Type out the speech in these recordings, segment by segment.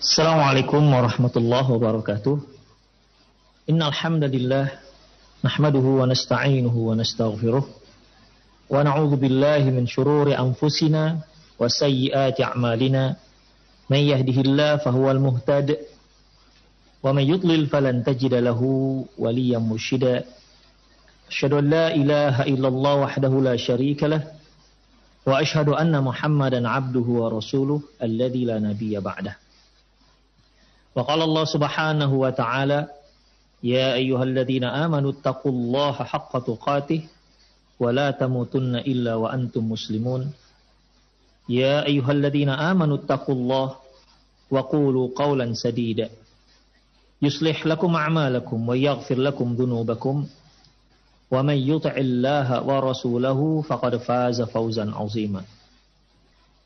Assalamualaikum warahmatullahi wabarakatuh. Innal hamdalillah nahmaduhu wa nasta'inuhu wa nastaghfiruh wa na'udzu billahi min shururi anfusina wa sayyiati a'malina. Man yahdihillahu fahuwal muhtad wa man yudlil falan tajida lahu waliyyan mursyida. Asyhadu an la ilaha illallah wahdahu la syarika lah wa asyhadu anna Muhammadan 'abduhu wa rasuluh alladzi la nabiyya ba'dahu. وقال الله سبحانه وتعالى يا أيها الذين آمنوا اتقوا الله حق تقاته ولا تموتن إلا وأنتم مسلمون. يا أيها الذين آمنوا اتقوا الله وقولوا قولا سديدا. يصلح لكم أعمالكم ويغفر لكم ذنوبكم. ومن يطع الله ورسوله فقد فاز فوزا عظيما.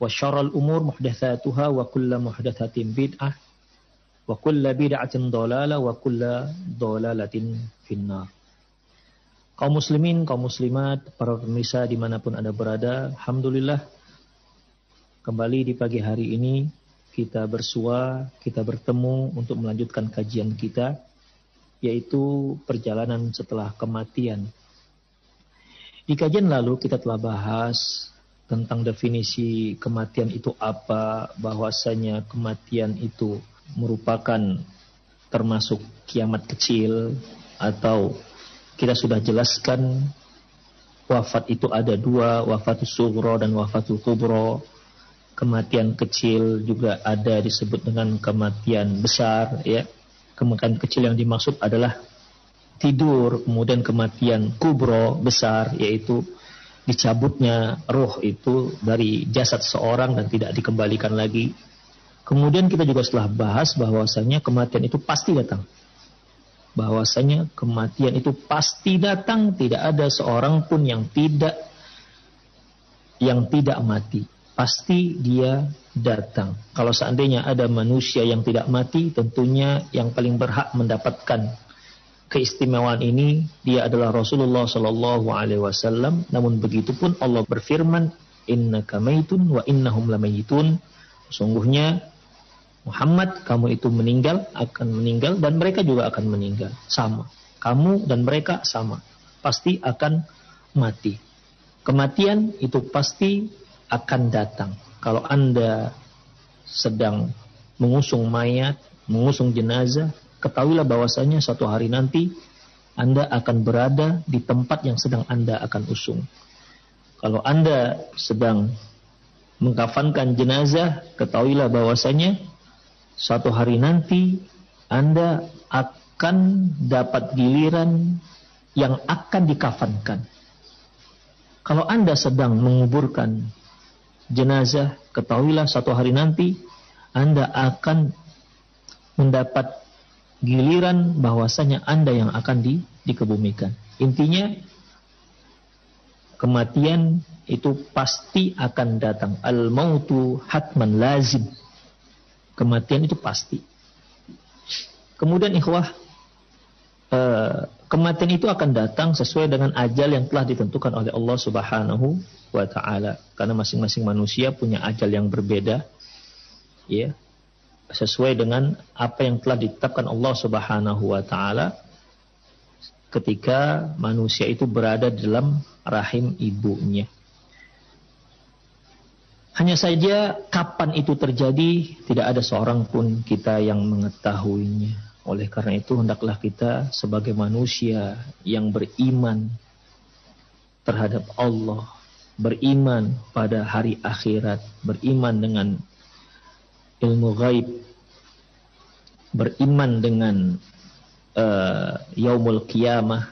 wa syarrul umur muhdatsatuha wa kullu muhdatsatin bid'ah wa kullu bid'atin dhalalah wa kullu dhalalatin finnar. Kaum muslimin, kaum muslimat, para pemirsa di mana pun Anda berada, Alhamdulillah kembali di pagi hari ini kita bersua, kita bertemu untuk melanjutkan kajian kita yaitu perjalanan setelah kematian. Di kajian lalu kita telah bahas tentang definisi kematian itu apa, bahwasanya kematian itu merupakan termasuk kiamat kecil atau kita sudah jelaskan wafat itu ada dua, wafat sugro dan wafat kubro. Kematian kecil juga ada disebut dengan kematian besar ya. Kematian kecil yang dimaksud adalah tidur, kemudian kematian kubro besar yaitu dicabutnya roh itu dari jasad seorang dan tidak dikembalikan lagi Kemudian kita juga setelah bahas bahwasanya kematian itu pasti datang. Bahwasanya kematian itu pasti datang, tidak ada seorang pun yang tidak yang tidak mati. Pasti dia datang. Kalau seandainya ada manusia yang tidak mati, tentunya yang paling berhak mendapatkan keistimewaan ini dia adalah Rasulullah Shallallahu Alaihi Wasallam. Namun begitu pun Allah berfirman, Inna kamaitun wa innahum lamayitun. Sungguhnya Muhammad kamu itu meninggal akan meninggal dan mereka juga akan meninggal. Sama. Kamu dan mereka sama. Pasti akan mati. Kematian itu pasti akan datang. Kalau anda sedang mengusung mayat mengusung jenazah ketahuilah bahwasanya suatu hari nanti anda akan berada di tempat yang sedang anda akan usung kalau anda sedang mengkafankan jenazah ketahuilah bahwasanya suatu hari nanti Anda akan dapat giliran yang akan dikafankan. Kalau Anda sedang menguburkan jenazah, ketahuilah suatu hari nanti Anda akan mendapat giliran bahwasanya Anda yang akan di, dikebumikan. Intinya kematian itu pasti akan datang. Al-mautu hatman lazim Kematian itu pasti. Kemudian ikhwah, eh, kematian itu akan datang sesuai dengan ajal yang telah ditentukan oleh Allah Subhanahu wa taala. Karena masing-masing manusia punya ajal yang berbeda. Ya. Sesuai dengan apa yang telah ditetapkan Allah Subhanahu wa taala ketika manusia itu berada dalam rahim ibunya. Hanya saja kapan itu terjadi tidak ada seorang pun kita yang mengetahuinya. Oleh karena itu hendaklah kita sebagai manusia yang beriman terhadap Allah, beriman pada hari akhirat, beriman dengan ilmu gaib, beriman dengan uh, yaumul kiamah,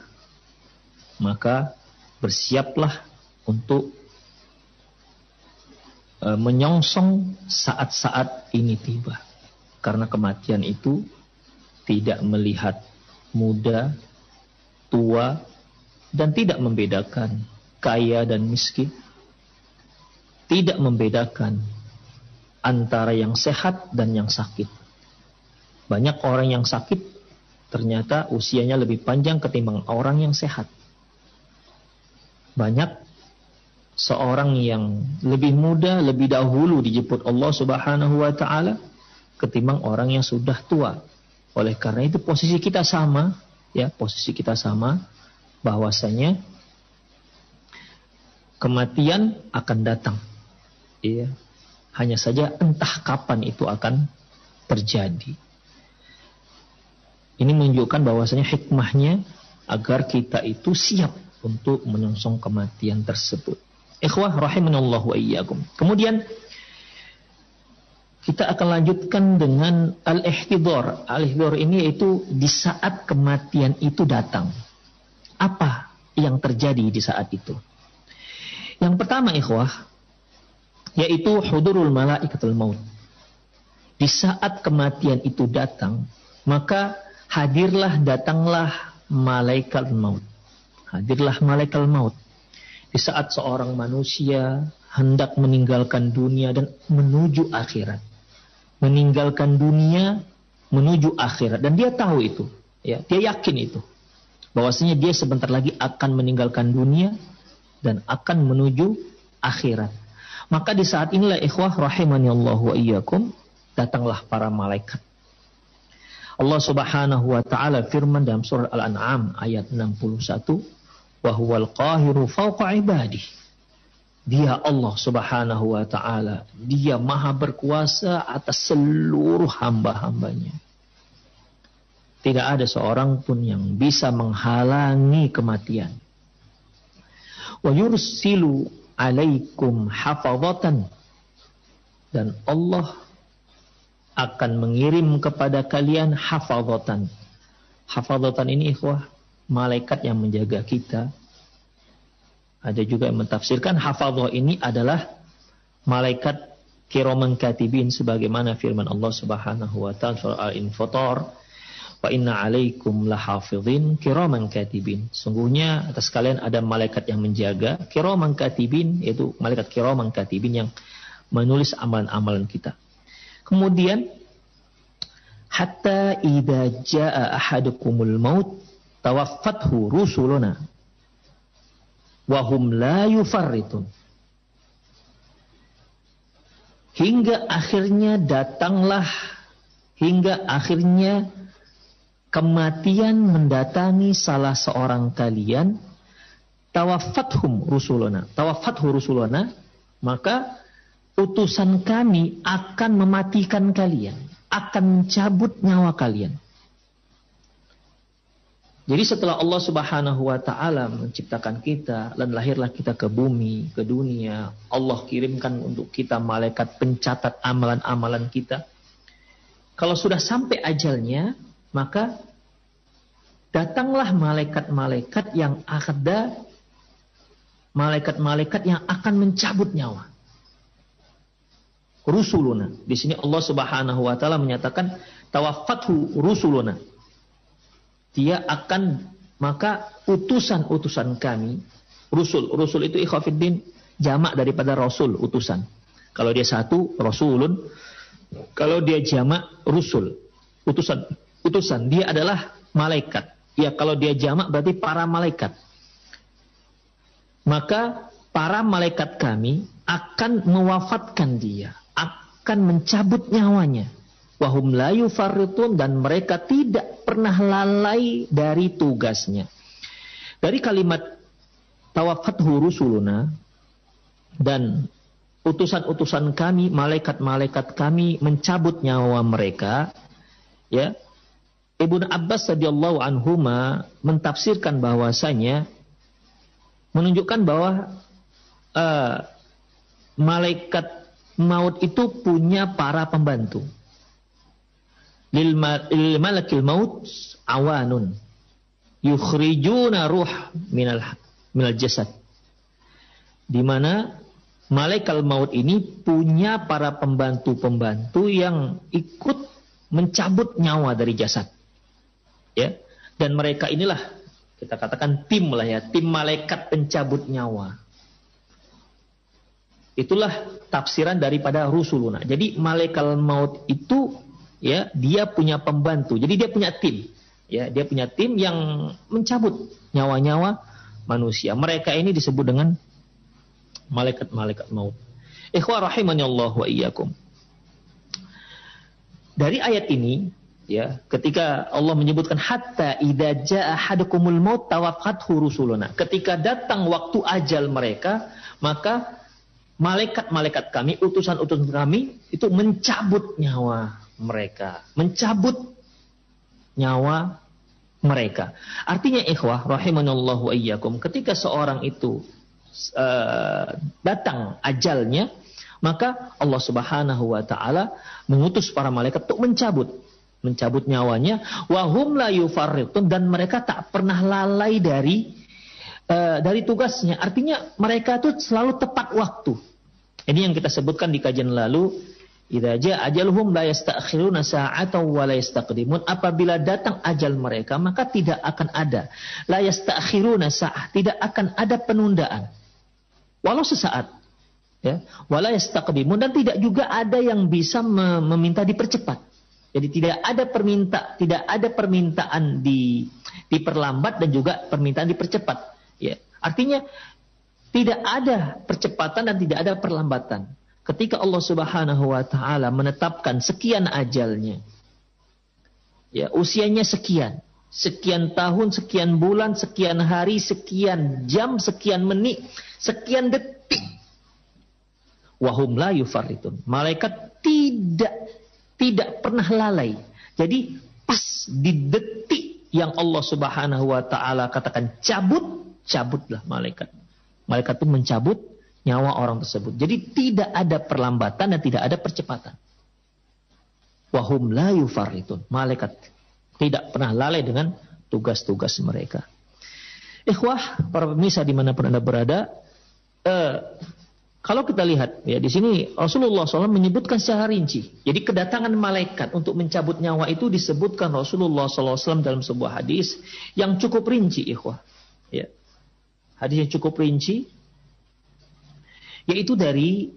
maka bersiaplah untuk e, menyongsong saat-saat ini tiba. Karena kematian itu tidak melihat muda, tua, dan tidak membedakan kaya dan miskin. Tidak membedakan antara yang sehat dan yang sakit. Banyak orang yang sakit ternyata usianya lebih panjang ketimbang orang yang sehat. Banyak seorang yang lebih muda, lebih dahulu dijemput Allah Subhanahu wa taala ketimbang orang yang sudah tua. Oleh karena itu posisi kita sama, ya, posisi kita sama bahwasanya kematian akan datang. Iya. Hanya saja entah kapan itu akan terjadi. Ini menunjukkan bahwasanya hikmahnya agar kita itu siap untuk menyongsong kematian tersebut. Ikhwah rahimanallahu iyyakum. Kemudian kita akan lanjutkan dengan al-ihtidhar. Al-ihtidhar ini yaitu di saat kematian itu datang. Apa yang terjadi di saat itu? Yang pertama ikhwah, yaitu hudurul malaikatul maut. Di saat kematian itu datang, maka hadirlah datanglah malaikat maut. Hadirlah malaikat maut. Di saat seorang manusia hendak meninggalkan dunia dan menuju akhirat. Meninggalkan dunia menuju akhirat dan dia tahu itu, ya, dia yakin itu. Bahwasanya dia sebentar lagi akan meninggalkan dunia dan akan menuju akhirat. Maka di saat inilah ikhwah rahimani Allah wa iyyakum datanglah para malaikat. Allah Subhanahu wa taala firman dalam surah Al-An'am ayat 61, "Wa huwal qahiru fawqa ibadih." Dia Allah Subhanahu wa taala, dia maha berkuasa atas seluruh hamba-hambanya. Tidak ada seorang pun yang bisa menghalangi kematian wa yursilu alaikum hafazatan dan Allah akan mengirim kepada kalian hafazatan. Hafazatan ini ikhwah, malaikat yang menjaga kita. Ada juga yang mentafsirkan hafazah ini adalah malaikat kiraman katibin sebagaimana firman Allah Subhanahu wa taala surah Al-Infatar Wa inna alaikum lahafidhin kiraman katibin. Sungguhnya atas kalian ada malaikat yang menjaga kiraman katibin yaitu malaikat kiraman katibin yang menulis amalan-amalan kita. Kemudian hatta idza jaa ahadukumul maut tawaffathu rusuluna wa hum la yufarritun. Hingga akhirnya datanglah hingga akhirnya kematian mendatangi salah seorang kalian tawafathum rusuluna tawafathu rusuluna maka utusan kami akan mematikan kalian akan mencabut nyawa kalian jadi setelah Allah Subhanahu wa taala menciptakan kita dan lahirlah kita ke bumi, ke dunia, Allah kirimkan untuk kita malaikat pencatat amalan-amalan kita. Kalau sudah sampai ajalnya, maka datanglah malaikat-malaikat yang ada malaikat-malaikat yang akan mencabut nyawa. Rusuluna. Di sini Allah Subhanahu wa taala menyatakan tawaffathu rusuluna. Dia akan maka utusan-utusan kami, rusul, rusul itu ikhafiddin jamak daripada rasul, utusan. Kalau dia satu, rasulun. Kalau dia jamak, rusul. Utusan utusan. Dia adalah malaikat. Ya kalau dia jamak berarti para malaikat. Maka para malaikat kami akan mewafatkan dia. Akan mencabut nyawanya. Wahum layu faritun dan mereka tidak pernah lalai dari tugasnya. Dari kalimat tawafat rusuluna dan utusan-utusan kami, malaikat-malaikat kami mencabut nyawa mereka, ya Ibnu Abbas radhiyallahu anhuma mentafsirkan bahwasanya menunjukkan bahwa uh, malaikat maut itu punya para pembantu. Lil malakil maut awanun yukhrijuna ruh minal minal jasad. Di mana malaikat maut ini punya para pembantu-pembantu yang ikut mencabut nyawa dari jasad Ya. Dan mereka inilah kita katakan tim lah ya, tim malaikat pencabut nyawa. Itulah tafsiran daripada rusuluna. Jadi malaikat maut itu ya dia punya pembantu. Jadi dia punya tim. Ya, dia punya tim yang mencabut nyawa-nyawa manusia. Mereka ini disebut dengan malaikat-malaikat maut. Ikhwah rahimani Allah wa iyyakum. Dari ayat ini ya, ketika Allah menyebutkan hatta idza jaa ahadukumul maut rusuluna. Ketika datang waktu ajal mereka, maka malaikat-malaikat kami, utusan-utusan kami itu mencabut nyawa mereka, mencabut nyawa mereka. Artinya ikhwah rahimanallahu iyyakum, ketika seorang itu uh, datang ajalnya, maka Allah Subhanahu wa taala mengutus para malaikat untuk mencabut. Mencabut nyawanya. Wahum la yufarritun dan mereka tak pernah lalai dari uh, dari tugasnya. Artinya mereka itu selalu tepat waktu ini yang kita sebutkan di kajian lalu Idza jaa ajaluhum la yastakhiruna sa'atan wa la yastaqdimun. Apabila datang ajal mereka, maka tidak akan ada la yastakhiruna sa'ah, tidak akan ada penundaan. Walau sesaat. Ya, wala yastaqdimun dan tidak juga ada yang bisa meminta dipercepat. Jadi tidak ada perminta, tidak ada permintaan di diperlambat dan juga permintaan dipercepat. Ya. Artinya tidak ada percepatan dan tidak ada perlambatan. Ketika Allah Subhanahu wa taala menetapkan sekian ajalnya. Ya, usianya sekian. Sekian tahun, sekian bulan, sekian hari, sekian jam, sekian menit, sekian detik. Wahum la yufarritun. Malaikat tidak tidak pernah lalai. Jadi pas di detik yang Allah Subhanahu wa taala katakan cabut, cabutlah malaikat. Malaikat itu mencabut nyawa orang tersebut. Jadi tidak ada perlambatan dan tidak ada percepatan. Wahum la yufarritun. Malaikat tidak pernah lalai dengan tugas-tugas mereka. Ikhwah, para pemirsa di mana pun anda berada, eh, kalau kita lihat ya di sini Rasulullah SAW menyebutkan secara rinci. Jadi kedatangan malaikat untuk mencabut nyawa itu disebutkan Rasulullah SAW dalam sebuah hadis yang cukup rinci, ikhwah. Ya. Hadis yang cukup rinci yaitu dari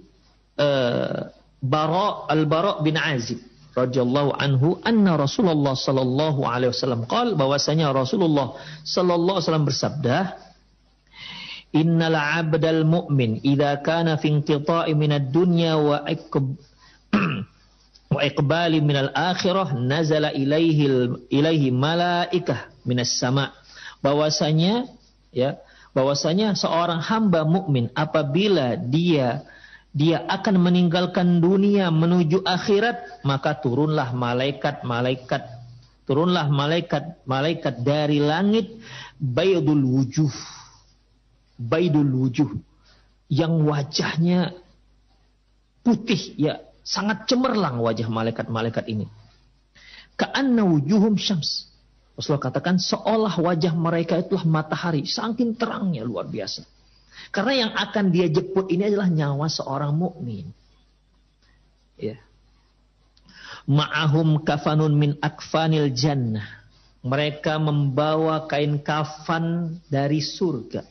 uh, Bara al-Bara bin Azib radhiyallahu anhu anna Rasulullah sallallahu alaihi wasallam bahwasanya Rasulullah sallallahu alaihi wasallam bersabda Innal 'abdal mu'min idza kana fi inqita'i minad dunya wa iqb wa iqbali minal akhirah nazala ilaihi ilaihi malaikah minas sama. Bahwasanya ya bahwasanya seorang hamba mukmin apabila dia dia akan meninggalkan dunia menuju akhirat maka turunlah malaikat-malaikat turunlah malaikat-malaikat dari langit baydul wujuh. Baydul wujuh. Yang wajahnya putih ya sangat cemerlang wajah malaikat-malaikat ini. Ka'anna wujuhum syams Rasulullah katakan seolah wajah mereka itulah matahari, saking terangnya luar biasa. Karena yang akan dia jemput ini adalah nyawa seorang mukmin. Ya. Ma'ahum kafanun min akfanil jannah. Mereka membawa kain kafan dari surga.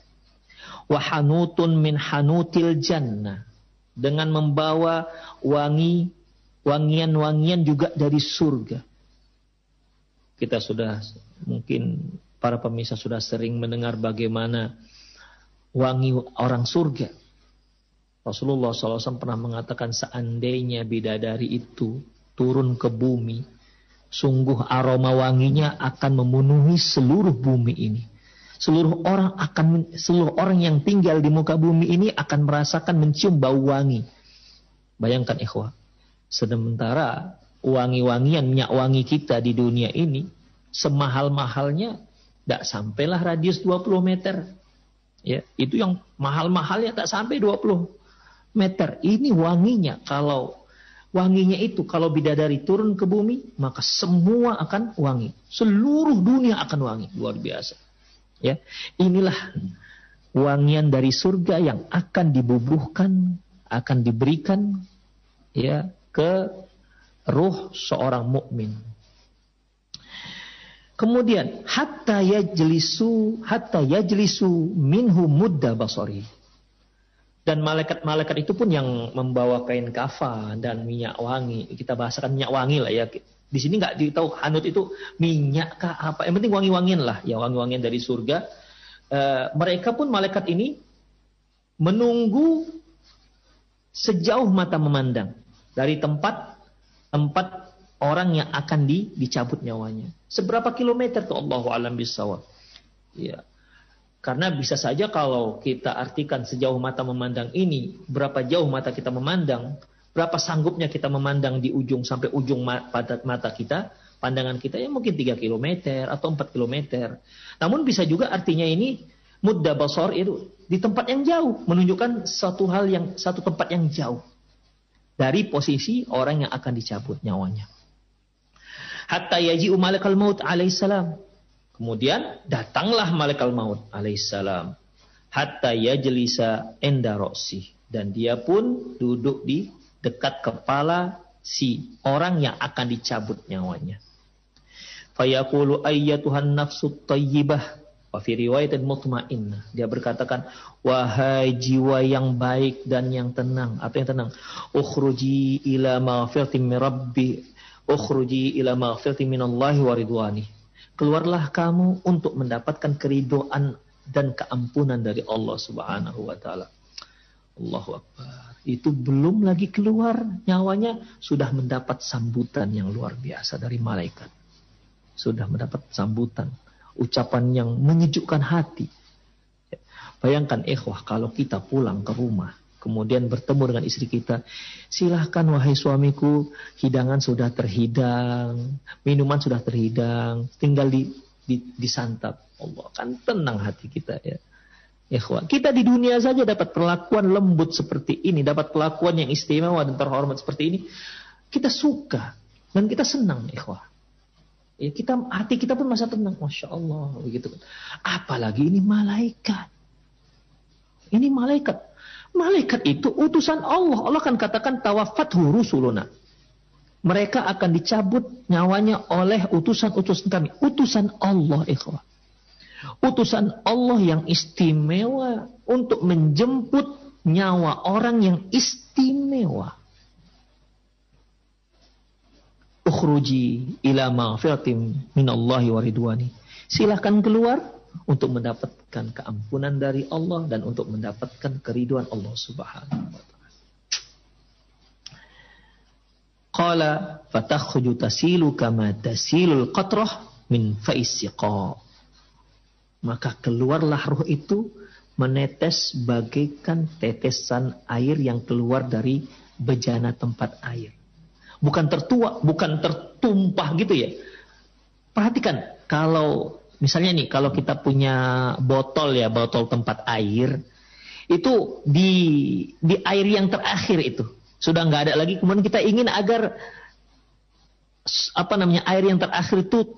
Wahanutun min hanutil jannah. Dengan membawa wangi, wangian-wangian juga dari surga kita sudah mungkin para pemirsa sudah sering mendengar bagaimana wangi orang surga. Rasulullah SAW pernah mengatakan seandainya bidadari itu turun ke bumi, sungguh aroma wanginya akan memenuhi seluruh bumi ini. Seluruh orang akan seluruh orang yang tinggal di muka bumi ini akan merasakan mencium bau wangi. Bayangkan ikhwah. Sementara wangi-wangian minyak wangi kita di dunia ini semahal-mahalnya tidak sampailah radius 20 meter. Ya, itu yang mahal-mahalnya tak sampai 20 meter. Ini wanginya. Kalau wanginya itu kalau bidadari turun ke bumi, maka semua akan wangi. Seluruh dunia akan wangi. Luar biasa. Ya, inilah wangian dari surga yang akan dibubuhkan, akan diberikan ya ke ruh seorang mukmin. Kemudian hatta yajlisu hatta yajlisu minhu mudda basari. Dan malaikat-malaikat itu pun yang membawa kain kafan dan minyak wangi. Kita bahasakan minyak wangi lah ya. Di sini nggak ditahu hanut itu minyak kah apa. Yang penting wangi-wangian lah. Ya wangi-wangian dari surga. E, mereka pun malaikat ini menunggu sejauh mata memandang dari tempat tempat orang yang akan di, dicabut nyawanya. Seberapa kilometer tuh Allah alam bisawab. Ya. Karena bisa saja kalau kita artikan sejauh mata memandang ini, berapa jauh mata kita memandang, berapa sanggupnya kita memandang di ujung sampai ujung mata, mata kita, pandangan kita ya mungkin 3 km atau 4 km. Namun bisa juga artinya ini mudda basar itu di tempat yang jauh, menunjukkan satu hal yang satu tempat yang jauh dari posisi orang yang akan dicabut nyawanya. Hatta yaji malakal maut alaihissalam Kemudian datanglah malaikat maut alaihissalam. Hatta yajlisa enda roksi. Dan dia pun duduk di dekat kepala si orang yang akan dicabut nyawanya. Fayaqulu ayyatuhan nafsu tayyibah. Wa fi riwayatin mutmainnah. Dia berkatakan, wahai jiwa yang baik dan yang tenang. Apa yang tenang? Ukhruji ila maghfiratin min rabbi. Ukhruji ila maghfiratin minallahi wa ridwani keluarlah kamu untuk mendapatkan keridoan dan keampunan dari Allah Subhanahu wa taala. Allahu Akbar. Itu belum lagi keluar nyawanya sudah mendapat sambutan yang luar biasa dari malaikat. Sudah mendapat sambutan, ucapan yang menyejukkan hati. Bayangkan ikhwah kalau kita pulang ke rumah kemudian bertemu dengan istri kita, silahkan wahai suamiku, hidangan sudah terhidang, minuman sudah terhidang, tinggal di, di disantap. Allah kan tenang hati kita ya. Ikhwan, kita di dunia saja dapat perlakuan lembut seperti ini, dapat perlakuan yang istimewa dan terhormat seperti ini. Kita suka dan kita senang, ikhwah. Ya, kita hati kita pun masa tenang, masya Allah, begitu. Apalagi ini malaikat. Ini malaikat Malaikat itu utusan Allah. Allah akan katakan tawafathu rusuluna. Mereka akan dicabut nyawanya oleh utusan-utusan kami. Utusan Allah, ikhwah. Utusan Allah yang istimewa untuk menjemput nyawa orang yang istimewa. Ukhruji ila maghfiratim minallahi wa ridwani. Silahkan keluar untuk mendapatkan keampunan dari Allah dan untuk mendapatkan keriduan Allah Subhanahu wa taala. Qala fatakhruju tasilu kama tasilul qatrah min faisiqa. Maka keluarlah ruh itu menetes bagaikan tetesan air yang keluar dari bejana tempat air. Bukan tertua, bukan tertumpah gitu ya. Perhatikan, kalau Misalnya nih, kalau kita punya botol ya, botol tempat air, itu di di air yang terakhir itu sudah nggak ada lagi. Kemudian kita ingin agar apa namanya air yang terakhir itu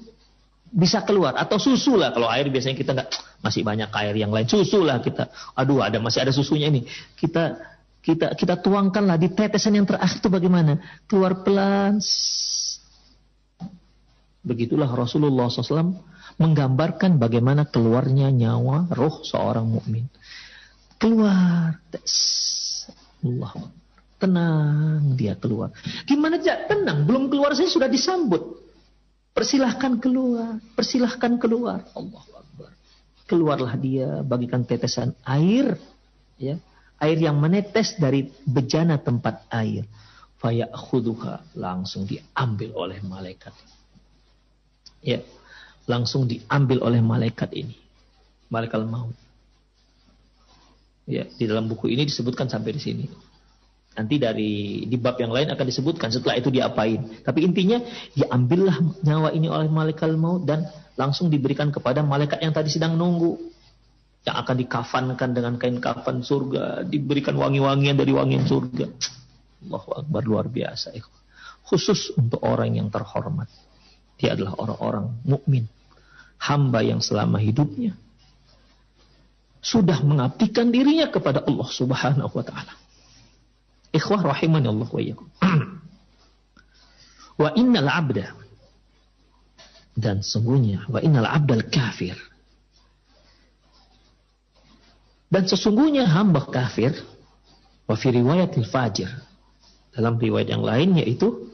bisa keluar atau susu lah kalau air biasanya kita nggak masih banyak air yang lain susu lah kita aduh ada masih ada susunya ini kita kita kita tuangkanlah di tetesan yang terakhir itu bagaimana keluar pelan begitulah Rasulullah SAW menggambarkan bagaimana keluarnya nyawa roh seorang mukmin. Keluar. Allah. Tenang dia keluar. Gimana aja tenang, belum keluar saya sudah disambut. Persilahkan keluar, persilahkan keluar. Allah Akbar. Keluarlah dia bagikan tetesan air, ya, air yang menetes dari bejana tempat air. Faya langsung diambil oleh malaikat. Ya, langsung diambil oleh malaikat ini. Malaikat maut. Ya, di dalam buku ini disebutkan sampai di sini. Nanti dari di bab yang lain akan disebutkan setelah itu diapain. Tapi intinya diambillah nyawa ini oleh malaikat maut dan langsung diberikan kepada malaikat yang tadi sedang nunggu. Yang akan dikafankan dengan kain kafan surga, diberikan wangi-wangian dari wangian surga. Allahu Akbar luar biasa. Khusus untuk orang yang terhormat. Dia adalah orang-orang mukmin, hamba yang selama hidupnya sudah mengabdikan dirinya kepada Allah Subhanahu wa taala. Ikhwah rahimani Allah wa iyyakum. Wa innal 'abda Dan sungguhnya wa innal abdal kafir. Dan sesungguhnya hamba kafir wa fi riwayatil fajir. Dalam riwayat yang lain yaitu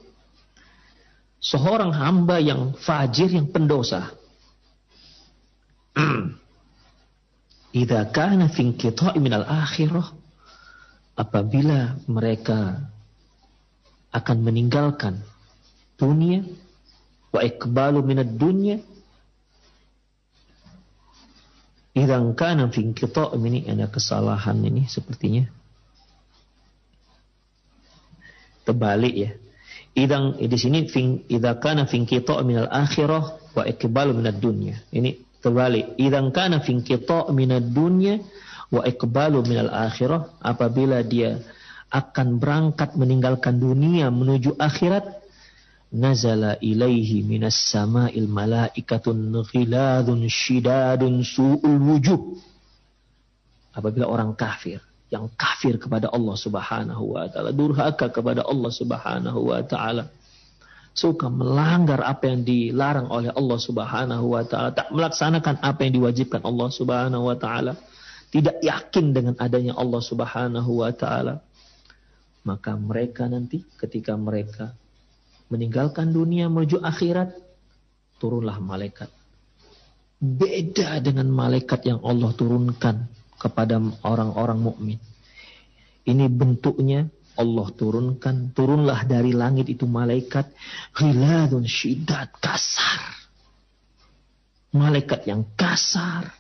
seorang hamba yang fajir yang pendosa. Idza kana fi inqita'i minal akhirah apabila mereka akan meninggalkan dunia wa ikbalu minad dunya idan kana fi ini ada kesalahan ini sepertinya. Terbalik ya. Idan di sini idza kana fi inqita' minal akhirah wa ikbalu minad dunya. Ini terbalik. Idan kana fi inqita' minad dunya wa ikbalu minal akhirah apabila dia akan berangkat meninggalkan dunia menuju akhirat nazala ilaihi minas sama'il malaikatun ghiladun shidadun su'ul wujuh. Apabila orang kafir, yang kafir kepada Allah subhanahu wa ta'ala, durhaka kepada Allah subhanahu wa ta'ala, suka melanggar apa yang dilarang oleh Allah subhanahu wa ta'ala, tak melaksanakan apa yang diwajibkan Allah subhanahu wa ta'ala, tidak yakin dengan adanya Allah subhanahu wa ta'ala, maka mereka nanti ketika mereka meninggalkan dunia menuju akhirat, turunlah malaikat. Beda dengan malaikat yang Allah turunkan kepada orang-orang mukmin. Ini bentuknya Allah turunkan, turunlah dari langit itu malaikat ghiladun syidat kasar. Malaikat yang kasar.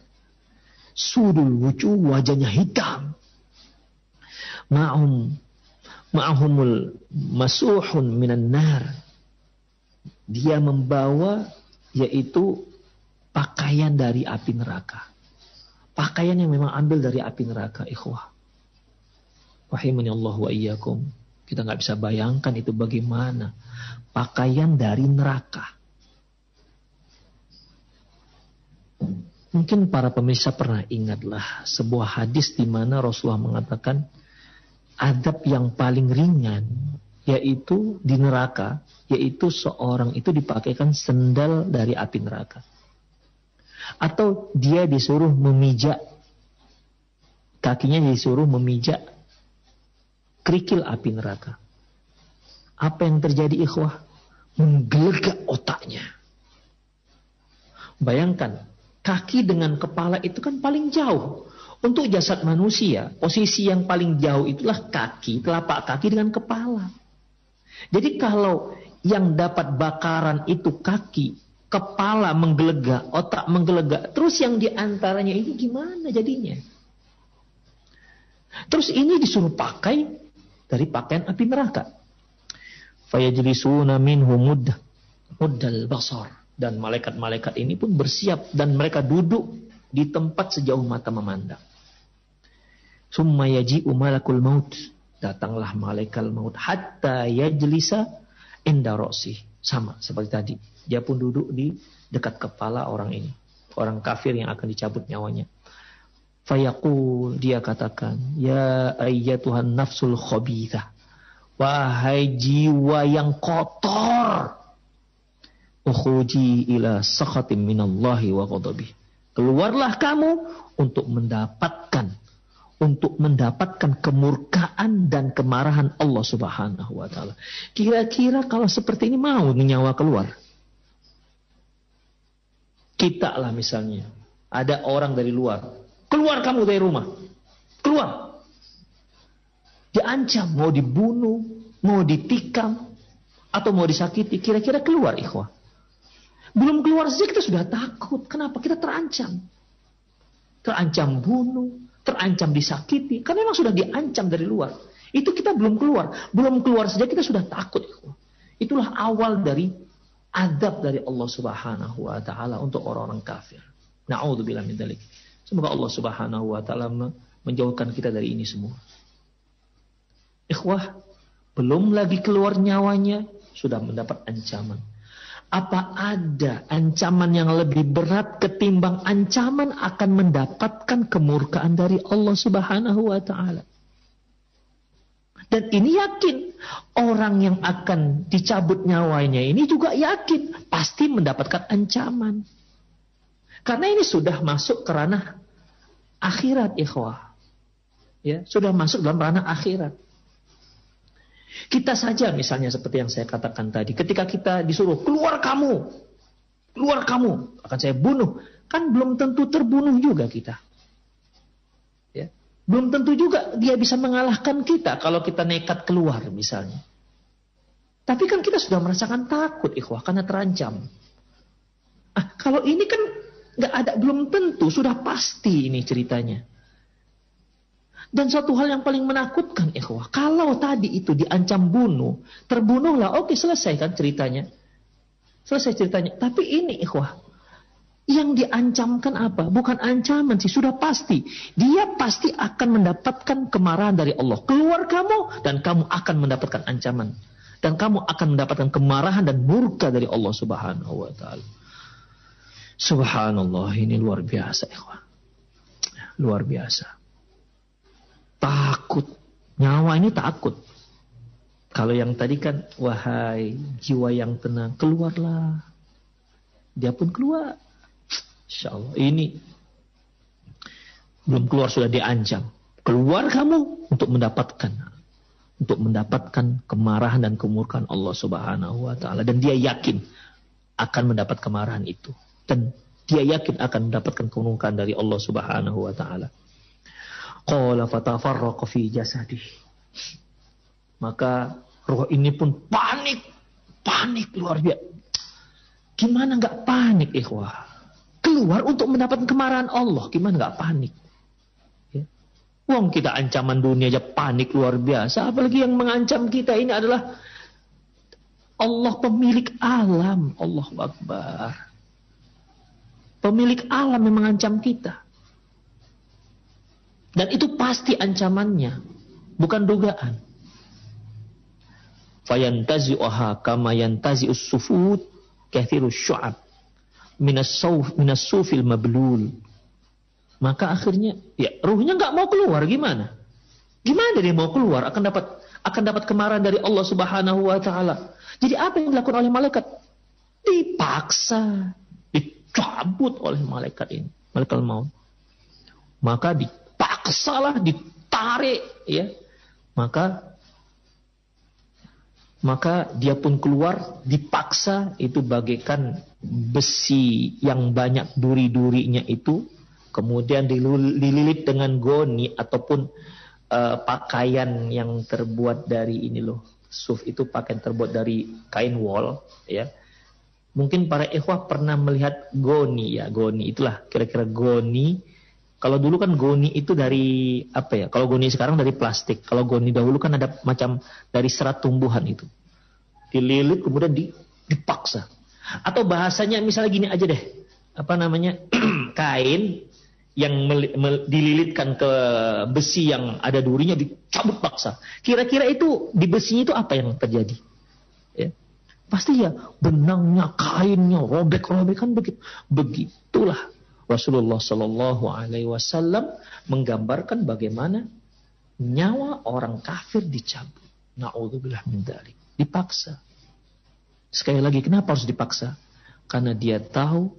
Sudul wujuh wajahnya hitam. Ma'um ma'ahumul masuhun minan nar. Dia membawa yaitu pakaian dari api neraka. Pakaian yang memang ambil dari api neraka, ikhwah. Wahimani Allah wa iyyakum. Kita nggak bisa bayangkan itu bagaimana. Pakaian dari neraka. Mungkin para pemirsa pernah ingatlah sebuah hadis di mana Rasulullah mengatakan adab yang paling ringan yaitu di neraka yaitu seorang itu dipakaikan sendal dari api neraka. Atau dia disuruh memijak kakinya disuruh memijak kerikil api neraka. Apa yang terjadi ikhwah? Menggelegak otaknya. Bayangkan kaki dengan kepala itu kan paling jauh untuk jasad manusia, posisi yang paling jauh itulah kaki, telapak kaki dengan kepala. Jadi kalau yang dapat bakaran itu kaki, kepala menggelegak, otak menggelegak, terus yang di antaranya ini gimana jadinya? Terus ini disuruh pakai dari pakaian api neraka. Fayajlisuna minhu muddah muddal basar. Dan malaikat-malaikat ini pun bersiap dan mereka duduk di tempat sejauh mata memandang. Summa yaji'u malakul maut. Datanglah malaikat maut. Hatta yajlisa inda rosi. Sama seperti tadi. Dia pun duduk di dekat kepala orang ini. Orang kafir yang akan dicabut nyawanya. Fayaqul dia katakan, Ya Tuhan nafsul khobithah. Wahai jiwa yang kotor. Ukhuji ila sakhatim minallahi wa ghadabi. Keluarlah kamu untuk mendapatkan untuk mendapatkan kemurkaan dan kemarahan Allah Subhanahu wa taala. Kira-kira kalau seperti ini mau nyawa keluar? Kita lah misalnya, ada orang dari luar, keluar kamu dari rumah. Keluar. Diancam, mau dibunuh, mau ditikam, atau mau disakiti, kira-kira keluar ikhwah. Belum keluar saja kita sudah takut. Kenapa? Kita terancam. Terancam bunuh, terancam disakiti, kan memang sudah diancam dari luar. Itu kita belum keluar, belum keluar saja kita sudah takut. Itulah awal dari adab dari Allah Subhanahu wa taala untuk orang-orang kafir. Nauzubillah min dzalik. Semoga Allah Subhanahu wa taala menjauhkan kita dari ini semua. Ikhwah, belum lagi keluar nyawanya sudah mendapat ancaman. Apa ada ancaman yang lebih berat ketimbang ancaman akan mendapatkan kemurkaan dari Allah Subhanahu wa taala? Dan ini yakin orang yang akan dicabut nyawanya ini juga yakin pasti mendapatkan ancaman. Karena ini sudah masuk ke ranah akhirat ikhwah. Ya, sudah masuk dalam ranah akhirat. Kita saja misalnya seperti yang saya katakan tadi, ketika kita disuruh keluar kamu, keluar kamu, akan saya bunuh, kan belum tentu terbunuh juga kita. Belum tentu juga dia bisa mengalahkan kita kalau kita nekat keluar misalnya. Tapi kan kita sudah merasakan takut ikhwah karena terancam. Ah, kalau ini kan nggak ada belum tentu sudah pasti ini ceritanya. Dan satu hal yang paling menakutkan ikhwah, kalau tadi itu diancam bunuh, terbunuhlah, oke selesai kan ceritanya. Selesai ceritanya. Tapi ini ikhwah, yang diancamkan apa? Bukan ancaman sih, sudah pasti. Dia pasti akan mendapatkan kemarahan dari Allah. Keluar kamu dan kamu akan mendapatkan ancaman. Dan kamu akan mendapatkan kemarahan dan murka dari Allah Subhanahu wa taala. Subhanallah, ini luar biasa, ikhwan. Luar biasa. Takut. Nyawa ini takut. Kalau yang tadi kan, wahai jiwa yang tenang, keluarlah. Dia pun keluar. Insya Allah. Ini belum keluar sudah diancam. Keluar kamu untuk mendapatkan untuk mendapatkan kemarahan dan kemurkaan Allah Subhanahu wa taala dan dia yakin akan mendapat kemarahan itu dan dia yakin akan mendapatkan kemurkaan dari Allah Subhanahu wa taala. Qala fatafarraqa fi jasadih. Maka roh ini pun panik, panik luar biasa. Gimana nggak panik ikhwah? keluar untuk mendapatkan kemarahan Allah. Gimana nggak panik? Ya. Wong kita ancaman dunia aja panik luar biasa. Apalagi yang mengancam kita ini adalah Allah pemilik alam. Allah Akbar. Pemilik alam yang mengancam kita. Dan itu pasti ancamannya. Bukan dugaan. Fayantazi'uha kama yantazi'us sufut kathirus syu'ab minas sufil mablul. Maka akhirnya ya ruhnya nggak mau keluar gimana? Gimana dia mau keluar akan dapat akan dapat kemarahan dari Allah Subhanahu wa taala. Jadi apa yang dilakukan oleh malaikat? Dipaksa, dicabut oleh malaikat ini, malaikat maut. Maka dipaksalah, ditarik ya. Maka maka dia pun keluar dipaksa itu bagaikan besi yang banyak duri-durinya itu kemudian dililit dengan goni ataupun uh, pakaian yang terbuat dari ini loh suf itu pakaian terbuat dari kain wol ya mungkin para ikhwah pernah melihat goni ya goni itulah kira-kira goni kalau dulu kan goni itu dari apa ya? Kalau goni sekarang dari plastik. Kalau goni dahulu kan ada macam dari serat tumbuhan itu. Dililit kemudian dipaksa. Atau bahasanya misalnya gini aja deh. Apa namanya? kain yang dililitkan ke besi yang ada durinya dicabut paksa. Kira-kira itu di besinya itu apa yang terjadi? Ya. Pasti ya benangnya, kainnya, robek-robek kan begitu. Begitulah Rasulullah Shallallahu Alaihi Wasallam menggambarkan bagaimana nyawa orang kafir dicabut. Naudzubillah min dzalik. Dipaksa. Sekali lagi kenapa harus dipaksa? Karena dia tahu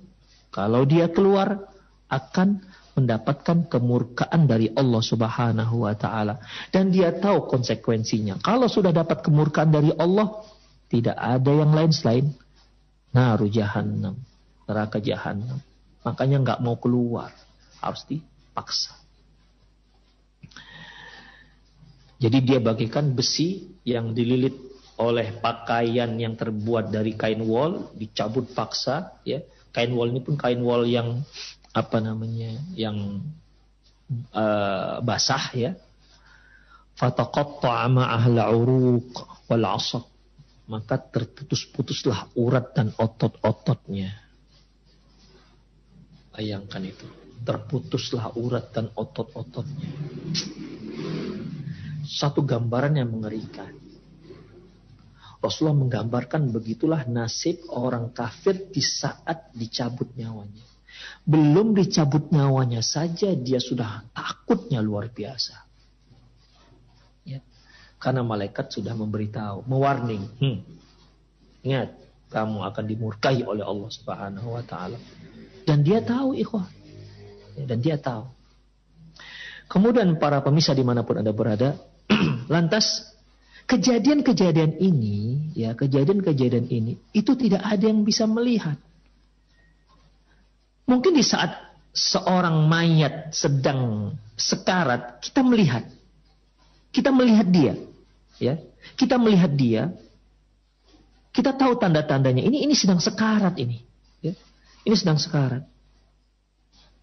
kalau dia keluar akan mendapatkan kemurkaan dari Allah Subhanahu wa taala dan dia tahu konsekuensinya. Kalau sudah dapat kemurkaan dari Allah, tidak ada yang lain selain naru jahannam, neraka jahannam. Makanya nggak mau keluar. Harus dipaksa. Jadi dia bagikan besi yang dililit oleh pakaian yang terbuat dari kain wol, dicabut paksa. ya Kain wol ini pun kain wol yang apa namanya, yang uh, basah ya. Fataqatta'a ma'ahla uruq wal asab. Maka terputus-putuslah urat dan otot-ototnya. Bayangkan itu. Terputuslah urat dan otot-ototnya. Satu gambaran yang mengerikan. Rasulullah menggambarkan begitulah nasib orang kafir di saat dicabut nyawanya. Belum dicabut nyawanya saja dia sudah takutnya luar biasa. Ya. Karena malaikat sudah memberitahu, mewarning. Hmm. Ingat, kamu akan dimurkai oleh Allah Subhanahu wa taala. Dan dia tahu ikhwah. Dan dia tahu. Kemudian para pemisah di mana pun Anda berada, lantas kejadian-kejadian ini, ya kejadian-kejadian ini, itu tidak ada yang bisa melihat. Mungkin di saat seorang mayat sedang sekarat, kita melihat. Kita melihat dia. ya Kita melihat dia. Kita tahu tanda-tandanya. Ini ini sedang sekarat ini. Ini sedang sekarat.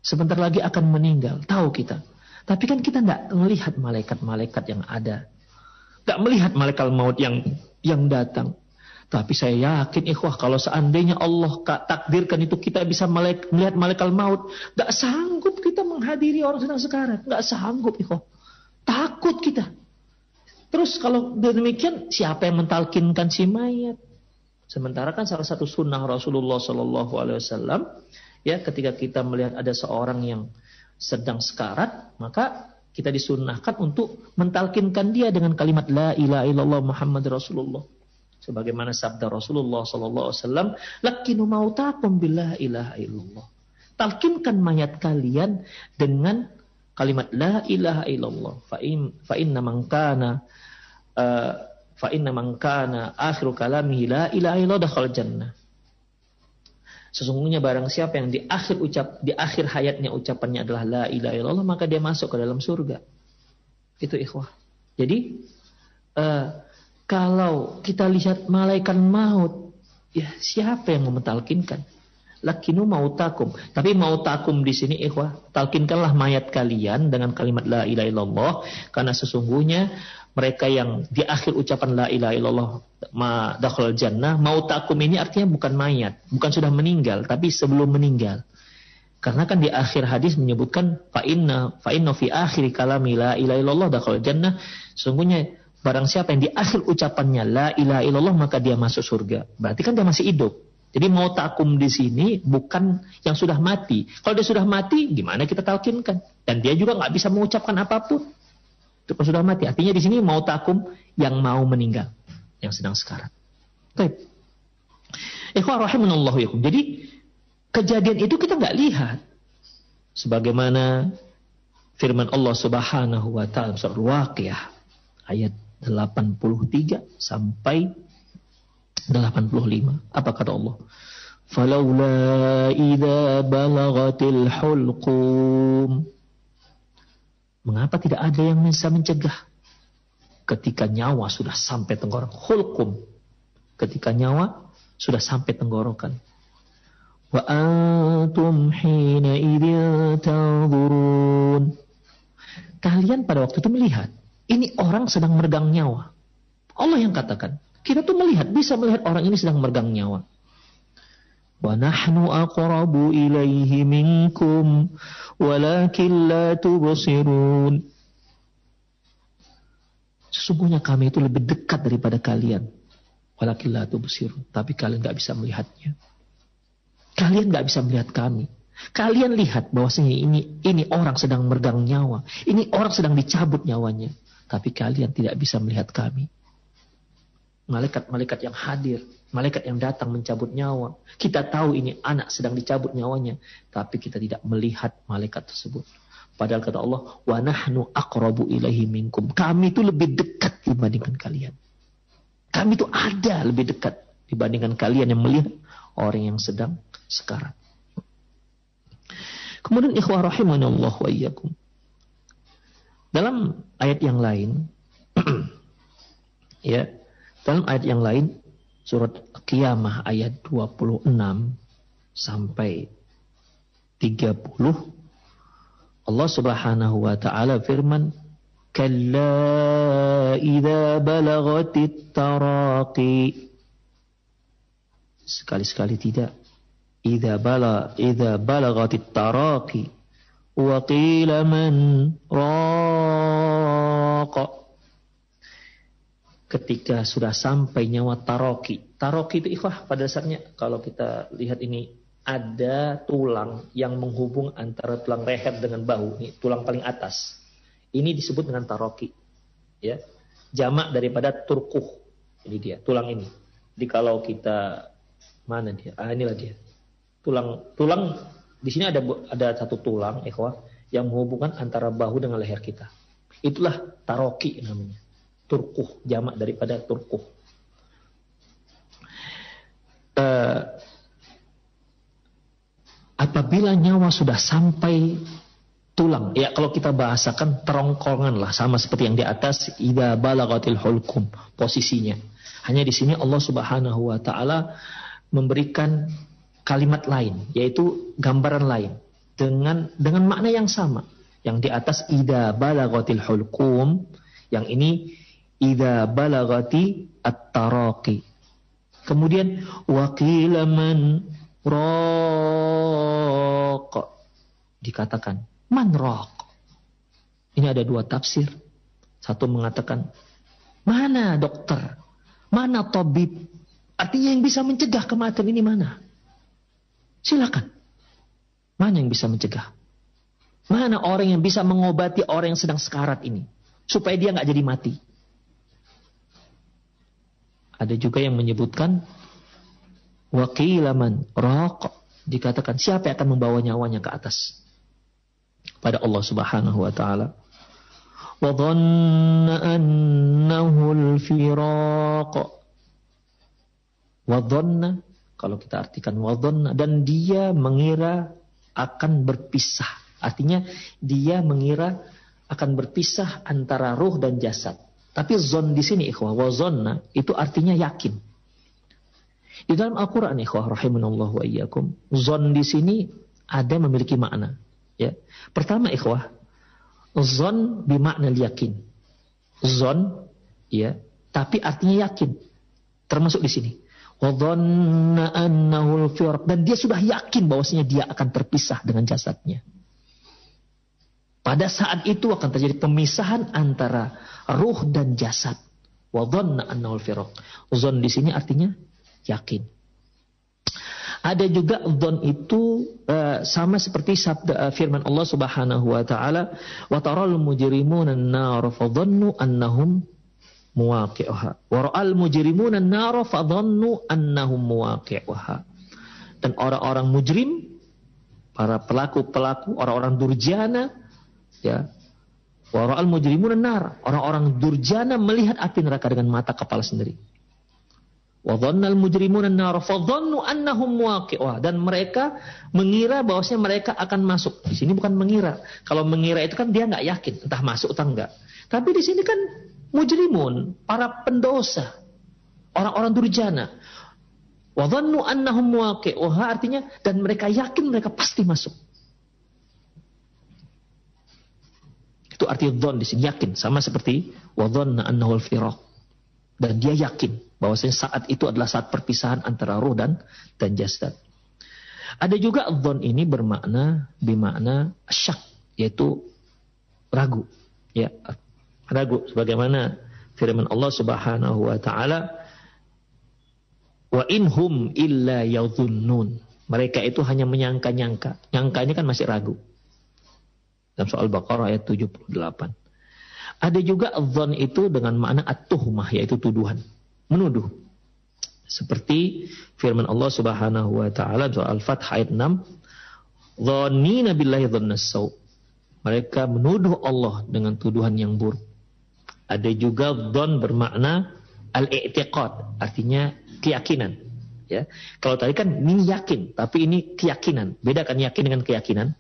Sebentar lagi akan meninggal. Tahu kita. Tapi kan kita tidak melihat malaikat-malaikat yang ada. Tidak melihat malaikat maut yang yang datang. Tapi saya yakin ikhwah kalau seandainya Allah takdirkan itu kita bisa melihat malaikat maut. Tidak sanggup kita menghadiri orang sedang sekarat. Tidak sanggup ikhwah. Takut kita. Terus kalau demikian siapa yang mentalkinkan si mayat? Sementara kan salah satu sunnah Rasulullah Shallallahu Alaihi Wasallam ya ketika kita melihat ada seorang yang sedang sekarat, maka kita disunahkan untuk mentalkinkan dia dengan kalimat la ilaha illallah Muhammad Rasulullah. Sebagaimana sabda Rasulullah sallallahu alaihi wasallam, "Lakinu mautakum billah ilaha illallah." Talkinkan mayat kalian dengan kalimat la ilaha illallah. Fa in fa inna man kana uh, fa inna man kana akhiru kalamihi la ilaha illallah dakhal jannah. Sesungguhnya barang siapa yang di akhir ucap di akhir hayatnya ucapannya adalah la ilaha illallah maka dia masuk ke dalam surga. Itu ikhwah. Jadi uh, kalau kita lihat malaikat maut, ya siapa yang mementalkinkan? Lakinu mautakum. Tapi mautakum di sini ikhwah, talkinkanlah mayat kalian dengan kalimat la ilaha illallah karena sesungguhnya mereka yang di akhir ucapan la ilaha illallah ma dakhal jannah mautakum ini artinya bukan mayat, bukan sudah meninggal, tapi sebelum meninggal. Karena kan di akhir hadis menyebutkan fa inna fa inna fi akhir kalami la ilaha illallah dakhal jannah. Sungguhnya barang siapa yang di akhir ucapannya la ilaha illallah maka dia masuk surga. Berarti kan dia masih hidup. Jadi mau takum di sini bukan yang sudah mati. Kalau dia sudah mati, gimana kita talkinkan? Dan dia juga nggak bisa mengucapkan apa pun. Itu sudah mati. Artinya di sini mau takum yang mau meninggal, yang sedang sekarat. Baik. Ikhwah rahimanallahu yakum. Jadi kejadian itu kita nggak lihat. Sebagaimana firman Allah Subhanahu wa taala surat Waqiah ayat 83 sampai 85. Apa kata Allah? Falaula idza balagatil hulqum Mengapa tidak ada yang bisa mencegah? Ketika nyawa sudah sampai tenggorok. Hulkum. Ketika nyawa sudah sampai tenggorokan. Wa antum hina. Kalian pada waktu itu melihat. Ini orang sedang meregang nyawa. Allah yang katakan. Kita tuh melihat, bisa melihat orang ini sedang meregang nyawa. Nahnu aqrabu ilaihi minkum walakin la tubsirun. Sesungguhnya kami itu lebih dekat daripada kalian. Walakin la tubsirun. Tapi kalian nggak bisa melihatnya. Kalian nggak bisa melihat kami. Kalian lihat bahwasanya ini ini orang sedang meregang nyawa. Ini orang sedang dicabut nyawanya. Tapi kalian tidak bisa melihat kami malaikat-malaikat yang hadir, malaikat yang datang mencabut nyawa. Kita tahu ini anak sedang dicabut nyawanya, tapi kita tidak melihat malaikat tersebut. Padahal kata Allah, wa nahnu aqrabu. Kami itu lebih dekat dibandingkan kalian. Kami itu ada lebih dekat dibandingkan kalian yang melihat orang yang sedang sekarang. Kemudian ikhwah rahimanallah wa iyyakum. Dalam ayat yang lain ya dalam ayat yang lain, surat Qiyamah ayat 26 sampai 30, Allah Subhanahu wa taala firman, "Kalla idza balagatit taraqi." Sekali-sekali tidak. Idza bala idza balagatit taraqi wa qila man raqa ketika sudah sampai nyawa taroki. Taroki itu ikhwah pada dasarnya kalau kita lihat ini ada tulang yang menghubung antara tulang leher dengan bahu, ini tulang paling atas. Ini disebut dengan taroki. Ya. jamak daripada turkuh. Ini dia, tulang ini. Jadi kalau kita mana dia? Ah inilah dia. Tulang tulang di sini ada ada satu tulang, ikhwah, yang menghubungkan antara bahu dengan leher kita. Itulah taroki namanya. Turkuh, jamak daripada turkuh. Uh, apabila nyawa sudah sampai tulang, ya kalau kita bahasakan terongkongan lah, sama seperti yang di atas, ida balagatil hulkum, posisinya. Hanya di sini Allah Subhanahu wa taala memberikan kalimat lain, yaitu gambaran lain dengan dengan makna yang sama. Yang di atas ida balagatil hulkum, yang ini ida balagati at-taraqi. Kemudian waqila man raq. Dikatakan man raq. Ini ada dua tafsir. Satu mengatakan mana dokter? Mana tabib? Artinya yang bisa mencegah kematian ini mana? Silakan. Mana yang bisa mencegah? Mana orang yang bisa mengobati orang yang sedang sekarat ini? Supaya dia nggak jadi mati. Ada juga yang menyebutkan wakilaman rok dikatakan siapa yang akan membawa nyawanya ke atas pada Allah Subhanahu wa taala. Wa dhanna annahu al-firaq. Wa dhanna kalau kita artikan wadon dan dia mengira akan berpisah. Artinya dia mengira akan berpisah antara ruh dan jasad. Tapi zon di sini ikhwah, wazonna itu artinya yakin. Di dalam Al-Qur'an ikhwah rahimanallah wa iyyakum, zon di sini ada memiliki makna, ya. Pertama ikhwah, zon bermakna yakin. Zon ya, tapi artinya yakin. Termasuk di sini dan dia sudah yakin bahwasanya dia akan terpisah dengan jasadnya. Pada saat itu akan terjadi pemisahan antara ruh dan jasad. Wadhanna annahul firaq. Zon di sini artinya yakin. Ada juga zon itu uh, sama seperti sabda uh, firman Allah Subhanahu wa taala, "Wa taral mujrimuna an-nar fa annahum muwaqi'uha. Wa ra'al mujrimuna an-nara fadhannu annahum muwaqi'uha. Dan orang-orang mujrim, para pelaku-pelaku, orang-orang durjana, ya. Wa ra'al mujrimuna an-nar. Orang-orang durjana melihat api neraka dengan mata kepala sendiri. Wa dhannal mujrimuna an-nar fadhannu annahum muwaqi'uha. Dan mereka mengira bahwasanya mereka akan masuk. Di sini bukan mengira. Kalau mengira itu kan dia nggak yakin entah masuk atau enggak. Tapi di sini kan mujrimun, para pendosa, orang-orang durjana. Wa dhannu annahum muwaqi'uha artinya dan mereka yakin mereka pasti masuk. Itu arti dhon di sini yakin. Sama seperti wa dhanna annahu al-firaq. Dan dia yakin bahwasanya saat itu adalah saat perpisahan antara roh dan dan jasad. Ada juga dhon ini bermakna bermakna syak yaitu ragu. Ya ragu. Sebagaimana firman Allah Subhanahu wa taala wa inhum illa yadhunnun. Mereka itu hanya menyangka-nyangka. Nyangka ini kan masih ragu dalam soal Baqarah ayat 78 ada juga dzan itu dengan makna at-tuhmah yaitu tuduhan menuduh seperti firman Allah Subhanahu wa taala soal Al-Fath ayat 6 dhannina billahi dhannas mereka menuduh Allah dengan tuduhan yang buruk ada juga don bermakna al-i'tiqad, artinya keyakinan. Ya. Kalau tadi kan ini yakin, tapi ini keyakinan. Beda kan yakin dengan keyakinan.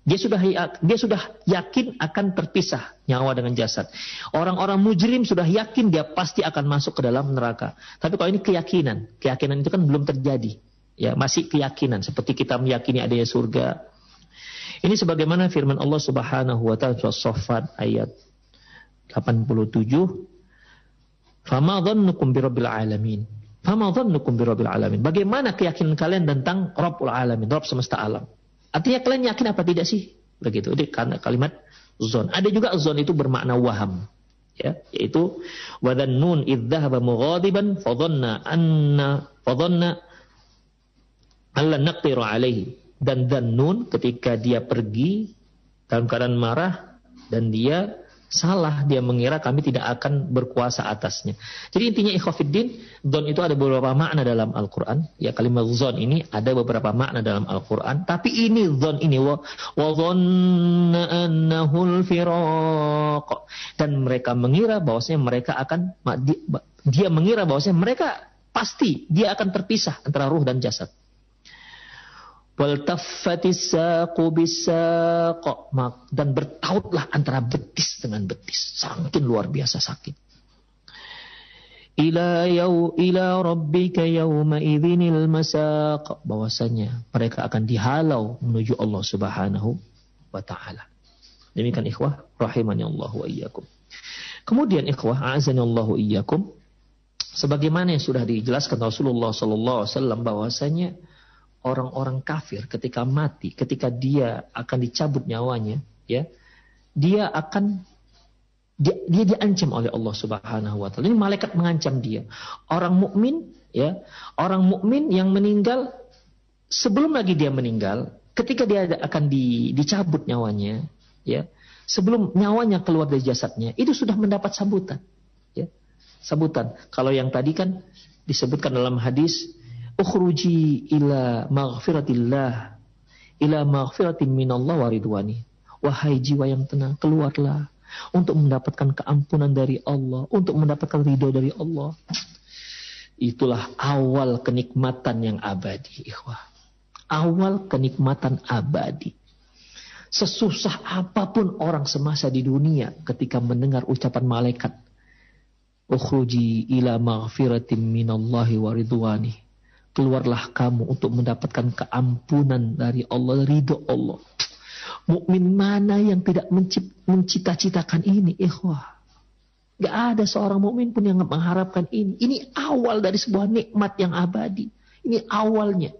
Dia sudah dia sudah yakin akan terpisah nyawa dengan jasad. Orang-orang mujrim sudah yakin dia pasti akan masuk ke dalam neraka. Tapi kalau ini keyakinan, keyakinan itu kan belum terjadi. Ya, masih keyakinan seperti kita meyakini adanya surga. Ini sebagaimana firman Allah Subhanahu wa taala surah ayat 87 Fama dhannukum birabbil alamin Fama dhannukum birabbil alamin Bagaimana keyakinan kalian tentang Rabbul alamin Rabb semesta alam Artinya kalian yakin apa? Tidak sih? Begitu. Jadi karena kalimat zon. Ada juga zon itu bermakna waham. Ya yaitu wadannun idzahaba mughadiban fadhanna anna fadhanna alla naqtiru alaihi dan dannun ketika dia pergi dalam keadaan marah dan dia Salah dia mengira kami tidak akan berkuasa atasnya. Jadi intinya ikhwafiddin, don itu ada beberapa makna dalam Al-Quran. Ya kalimat zon ini ada beberapa makna dalam Al-Quran. Tapi ini zon ini wa annahul firaq. Dan mereka mengira bahwasanya mereka akan dia mengira bahwasanya mereka pasti dia akan terpisah antara ruh dan jasad. Dan bertautlah antara betis dengan betis. Sangkin luar biasa sakit. Ila yau ila rabbika yawma idzinil masaq. Bahwasanya mereka akan dihalau menuju Allah Subhanahu wa taala. Demikian ikhwah rahimani Allah wa iyyakum. Kemudian ikhwah azani Allah iyyakum sebagaimana yang sudah dijelaskan Rasulullah sallallahu alaihi wasallam bahwasanya orang-orang kafir ketika mati, ketika dia akan dicabut nyawanya, ya, dia akan dia, dia diancam oleh Allah Subhanahu wa taala. Ini malaikat mengancam dia. Orang mukmin, ya, orang mukmin yang meninggal sebelum lagi dia meninggal, ketika dia akan di, dicabut nyawanya, ya, sebelum nyawanya keluar dari jasadnya, itu sudah mendapat sambutan, ya. Sambutan. Kalau yang tadi kan disebutkan dalam hadis ukhruji ila maghfiratillah ila maghfiratin minallah wa ridwani. Wahai jiwa yang tenang keluarlah untuk mendapatkan keampunan dari Allah untuk mendapatkan ridho dari Allah. Itulah awal kenikmatan yang abadi ikhwah. Awal kenikmatan abadi. Sesusah apa pun orang semasa di dunia ketika mendengar ucapan malaikat ukhruji ila maghfiratin minallahi wa ridwani keluarlah kamu untuk mendapatkan keampunan dari Allah, ridho Allah. Mukmin mana yang tidak mencita-citakan ini, ikhwah? Gak ada seorang mukmin pun yang mengharapkan ini. Ini awal dari sebuah nikmat yang abadi. Ini awalnya.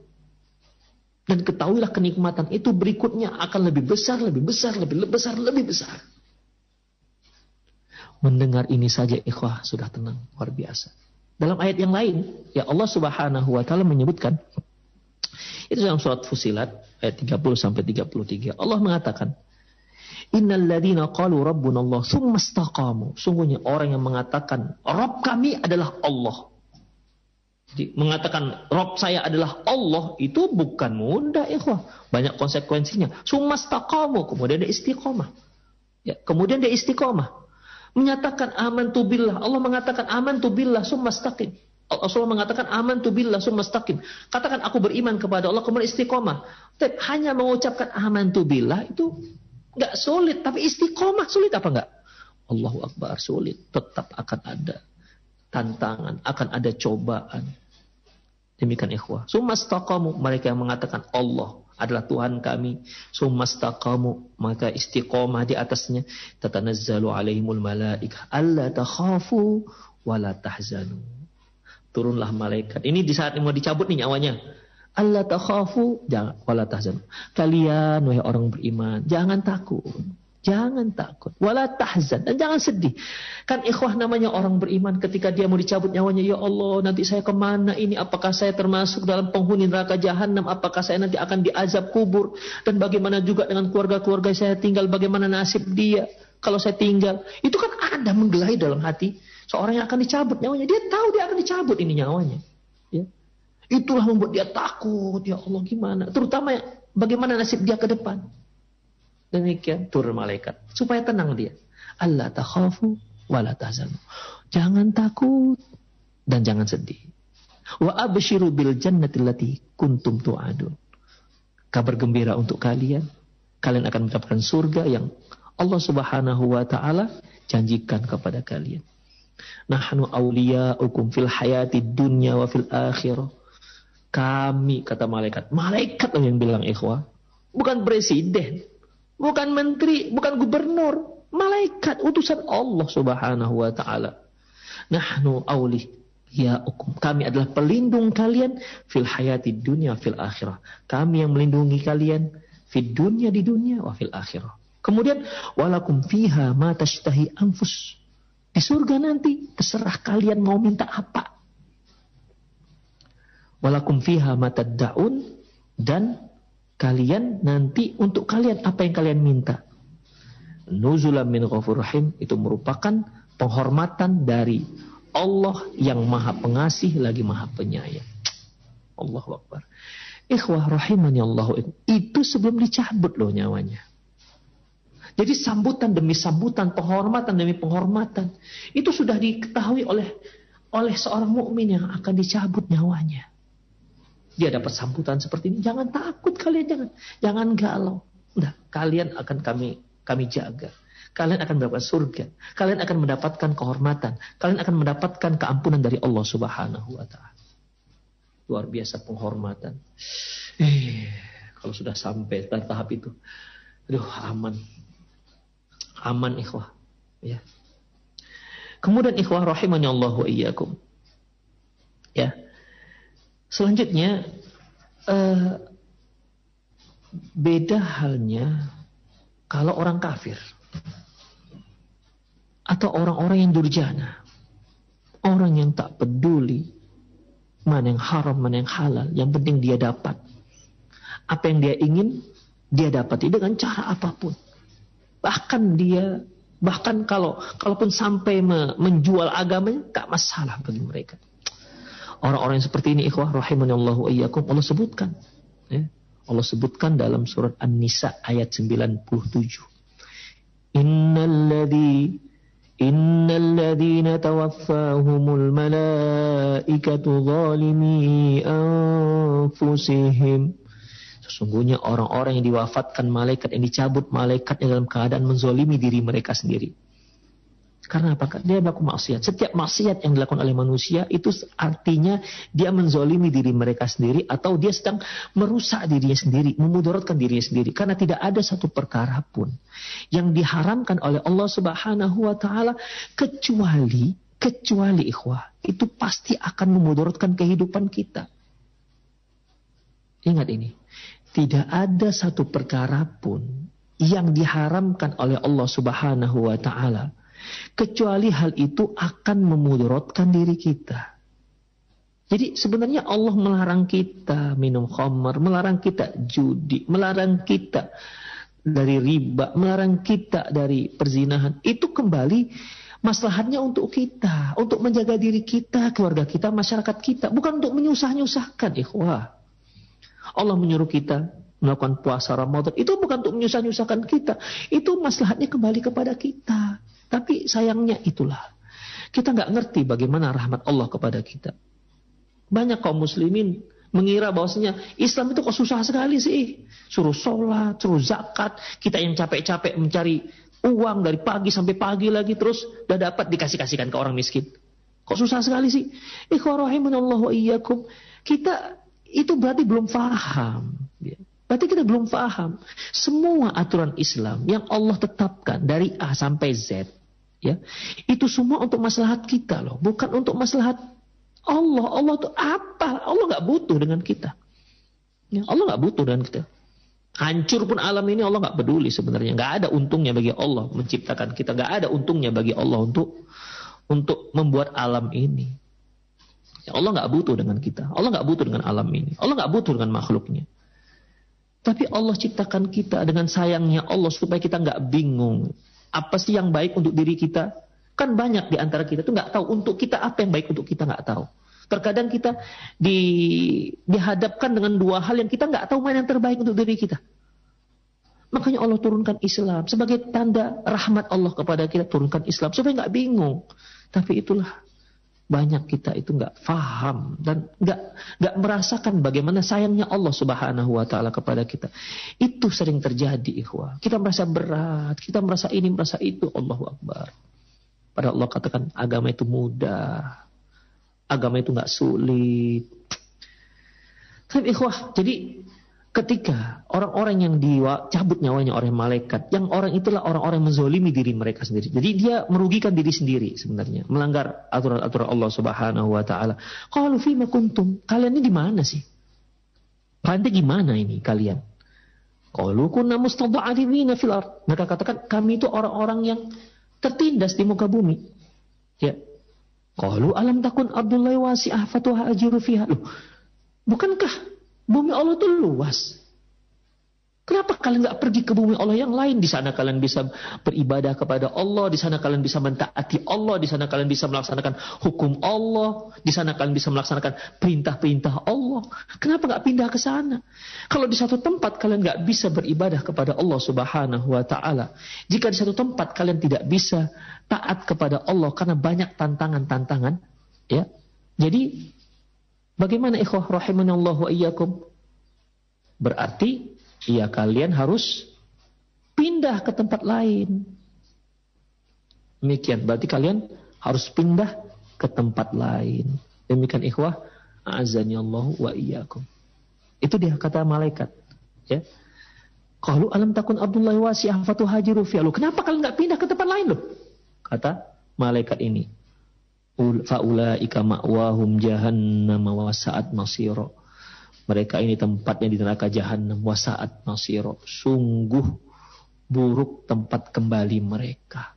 Dan ketahuilah kenikmatan itu berikutnya akan lebih besar, lebih besar, lebih besar, lebih besar. Mendengar ini saja ikhwah sudah tenang, luar biasa. Dalam ayat yang lain, ya Allah Subhanahu wa taala menyebutkan itu dalam surat Fusilat ayat 30 sampai 33. Allah mengatakan, Innal ladzina qalu rabbuna Allah tsumma istaqamu. Sungguhnya orang yang mengatakan Rabb kami adalah Allah. Jadi mengatakan Rabb saya adalah Allah itu bukan mudah ikhwah. Banyak konsekuensinya. Tsumma istaqamu, kemudian dia istiqomah. Ya, kemudian dia istiqomah menyatakan aman tu billah. Allah mengatakan aman tu billah summastaqim. Allah mengatakan aman tu billah summastaqim. Katakan aku beriman kepada Allah kemudian istiqomah. Tapi hanya mengucapkan aman tu billah itu nggak sulit, tapi istiqomah sulit apa enggak? Allahu Akbar sulit. Tetap akan ada tantangan, akan ada cobaan. Demikian ikhwah. Summastaqamu mereka yang mengatakan Allah adalah Tuhan kami. Sumastaqamu maka istiqomah di atasnya. Tatanazzalu alaihimul malaikah. Allah takhafu wala tahzanu. Turunlah malaikat. Ini di saat mau dicabut nih nyawanya. Allah takhafu jangan wala tahzanu. Kalian wahai orang beriman, jangan takut. Jangan takut. Wala tahzan. Dan jangan sedih. Kan ikhwah namanya orang beriman ketika dia mau dicabut nyawanya. Ya Allah nanti saya ke mana ini? Apakah saya termasuk dalam penghuni neraka jahanam? Apakah saya nanti akan diazab kubur? Dan bagaimana juga dengan keluarga-keluarga saya tinggal? Bagaimana nasib dia? Kalau saya tinggal. Itu kan ada menggelai dalam hati. Seorang yang akan dicabut nyawanya. Dia tahu dia akan dicabut ini nyawanya. Ya. Itulah membuat dia takut. Ya Allah gimana? Terutama bagaimana nasib dia ke depan. Demikian turun malaikat supaya tenang dia. Allah takhafu wala tahzanu. Jangan takut dan jangan sedih. Wa abshiru bil jannati allati kuntum tu'adun. Kabar gembira untuk kalian. Kalian akan mendapatkan surga yang Allah Subhanahu wa taala janjikan kepada kalian. Nahnu awliya'ukum fil hayati dunya wa fil akhirah. Kami kata malaikat. Malaikat yang bilang ikhwah. Bukan presiden. Bukan menteri, bukan gubernur, malaikat utusan Allah Subhanahu wa taala. Nahnu auli ya ukum. Kami adalah pelindung kalian fil hayati dunia fil akhirah. Kami yang melindungi kalian fil dunia di dunia wa fil akhirah. Kemudian walakum fiha ma tashtahi anfus. Di surga nanti terserah kalian mau minta apa. Walakum fiha ma dan kalian nanti untuk kalian apa yang kalian minta. nuzulam min ghafur rahim itu merupakan penghormatan dari Allah yang maha pengasih lagi maha penyayang. Allah Akbar. Ikhwah rahimani Allah itu sebelum dicabut loh nyawanya. Jadi sambutan demi sambutan, penghormatan demi penghormatan itu sudah diketahui oleh oleh seorang mukmin yang akan dicabut nyawanya. Dia dapat sambutan seperti ini, jangan takut kalian jangan jangan galau. Nah, kalian akan kami kami jaga. Kalian akan mendapatkan surga. Kalian akan mendapatkan kehormatan. Kalian akan mendapatkan keampunan dari Allah Subhanahu wa taala. Luar biasa penghormatan. Eh, kalau sudah sampai tahap itu, aduh aman. Aman ikhwah. Ya. Kemudian ikhwah rahimahnya Allah wa iyyakum. Ya. Selanjutnya uh, beda halnya kalau orang kafir atau orang-orang yang durjana, orang yang tak peduli mana yang haram, mana yang halal, yang penting dia dapat. Apa yang dia ingin, dia dapat dengan cara apa pun. Bahkan dia, bahkan kalau kalaupun sampai menjual agamanya, tak masalah bagi mereka. Orang-orang yang seperti ini, ikhwah rahimanallahu iyyakum, Allah sebutkan. Ya. Allah sebutkan dalam surat An-Nisa ayat 97. Innalladzi innalladzina tawaffahumul malaikatu zalimi anfusihim Sesungguhnya orang-orang yang diwafatkan malaikat, yang dicabut malaikatnya dalam keadaan menzolimi diri mereka sendiri. Karena apa? Dia melakukan maksiat. Setiap maksiat yang dilakukan oleh manusia itu artinya dia menzolimi diri mereka sendiri atau dia sedang merusak dirinya sendiri, memudaratkan dirinya sendiri. Karena tidak ada satu perkara pun yang diharamkan oleh Allah Subhanahu wa taala kecuali kecuali ikhwah itu pasti akan memudaratkan kehidupan kita. Ingat ini. Tidak ada satu perkara pun yang diharamkan oleh Allah Subhanahu wa taala Kecuali hal itu akan memudaratkan diri kita. Jadi sebenarnya Allah melarang kita minum khamar, melarang kita judi, melarang kita dari riba, melarang kita dari perzinahan. Itu kembali maslahatnya untuk kita, untuk menjaga diri kita, keluarga kita, masyarakat kita, bukan untuk menyusah-nyusahkan ikhwah. Allah menyuruh kita melakukan puasa Ramadan itu bukan untuk menyusah-nyusahkan kita, itu maslahatnya kembali kepada kita. Tapi sayangnya itulah. Kita nggak ngerti bagaimana rahmat Allah kepada kita. Banyak kaum muslimin mengira bahwasanya Islam itu kok susah sekali sih. Suruh sholat, suruh zakat. Kita yang capek-capek mencari uang dari pagi sampai pagi lagi terus udah dapat dikasih-kasihkan ke orang miskin. Kok susah sekali sih? Ikhwarahimunallahu iyyakum. Kita itu berarti belum paham. Berarti kita belum paham. Semua aturan Islam yang Allah tetapkan dari A sampai Z ya. Itu semua untuk maslahat kita loh bukan untuk maslahat Allah. Allah itu apa? Allah nggak butuh dengan kita. Ya, Allah nggak butuh dengan kita. Hancur pun alam ini Allah nggak peduli sebenarnya. Nggak ada untungnya bagi Allah menciptakan kita. Nggak ada untungnya bagi Allah untuk untuk membuat alam ini. Ya, Allah nggak butuh dengan kita. Allah nggak butuh dengan alam ini. Allah nggak butuh dengan makhluknya. Tapi Allah ciptakan kita dengan sayangnya Allah supaya kita nggak bingung apa sih yang baik untuk diri kita? Kan banyak di antara kita tuh nggak tahu untuk kita apa yang baik untuk kita nggak tahu. Terkadang kita di, dihadapkan dengan dua hal yang kita nggak tahu mana yang terbaik untuk diri kita. Makanya Allah turunkan Islam sebagai tanda rahmat Allah kepada kita turunkan Islam supaya nggak bingung. Tapi itulah banyak kita itu nggak faham dan nggak nggak merasakan bagaimana sayangnya Allah Subhanahu Wa Taala kepada kita. Itu sering terjadi, ikhwah. Kita merasa berat, kita merasa ini, merasa itu. Allahu Akbar. Padahal Allah katakan agama itu mudah, agama itu nggak sulit. Tapi ikhwah, jadi ketika orang-orang yang dicabut nyawanya oleh malaikat, yang orang itulah orang-orang yang menzolimi diri mereka sendiri. Jadi dia merugikan diri sendiri sebenarnya, melanggar aturan-aturan Allah Subhanahu wa taala. Qalu fima kuntum? Kalian ini di mana sih? Ini gimana ini kalian? Qalu kunna mustada'afina fil ard. Mereka katakan kami itu orang-orang yang tertindas di muka bumi. Ya. Qalu alam takun Abdullah wasi'ah fatuha ajiru fiha. Loh, bukankah Bumi Allah itu luas. Kenapa kalian nggak pergi ke bumi Allah yang lain? Di sana kalian bisa beribadah kepada Allah, di sana kalian bisa mentaati Allah, di sana kalian bisa melaksanakan hukum Allah, di sana kalian bisa melaksanakan perintah-perintah Allah. Kenapa nggak pindah ke sana? Kalau di satu tempat kalian nggak bisa beribadah kepada Allah Subhanahu Wa Taala, jika di satu tempat kalian tidak bisa taat kepada Allah karena banyak tantangan-tantangan, ya. Jadi bagaimana ikhwah rahimanallahu iyyakum? Berarti ya kalian harus pindah ke tempat lain. Demikian, berarti kalian harus pindah ke tempat lain. Demikian ikhwah, azani Allah wa iyyakum. Itu dia kata malaikat, ya. Kalau alam takun Abdullah wasi'ah fatuhajiru fi Kenapa kalian nggak pindah ke tempat lain loh? Kata malaikat ini. Faulaika ma'wahum jahannam wa sa'at masiro. Mereka ini tempatnya di neraka jahanam wasaat nasiro. Sungguh buruk tempat kembali mereka.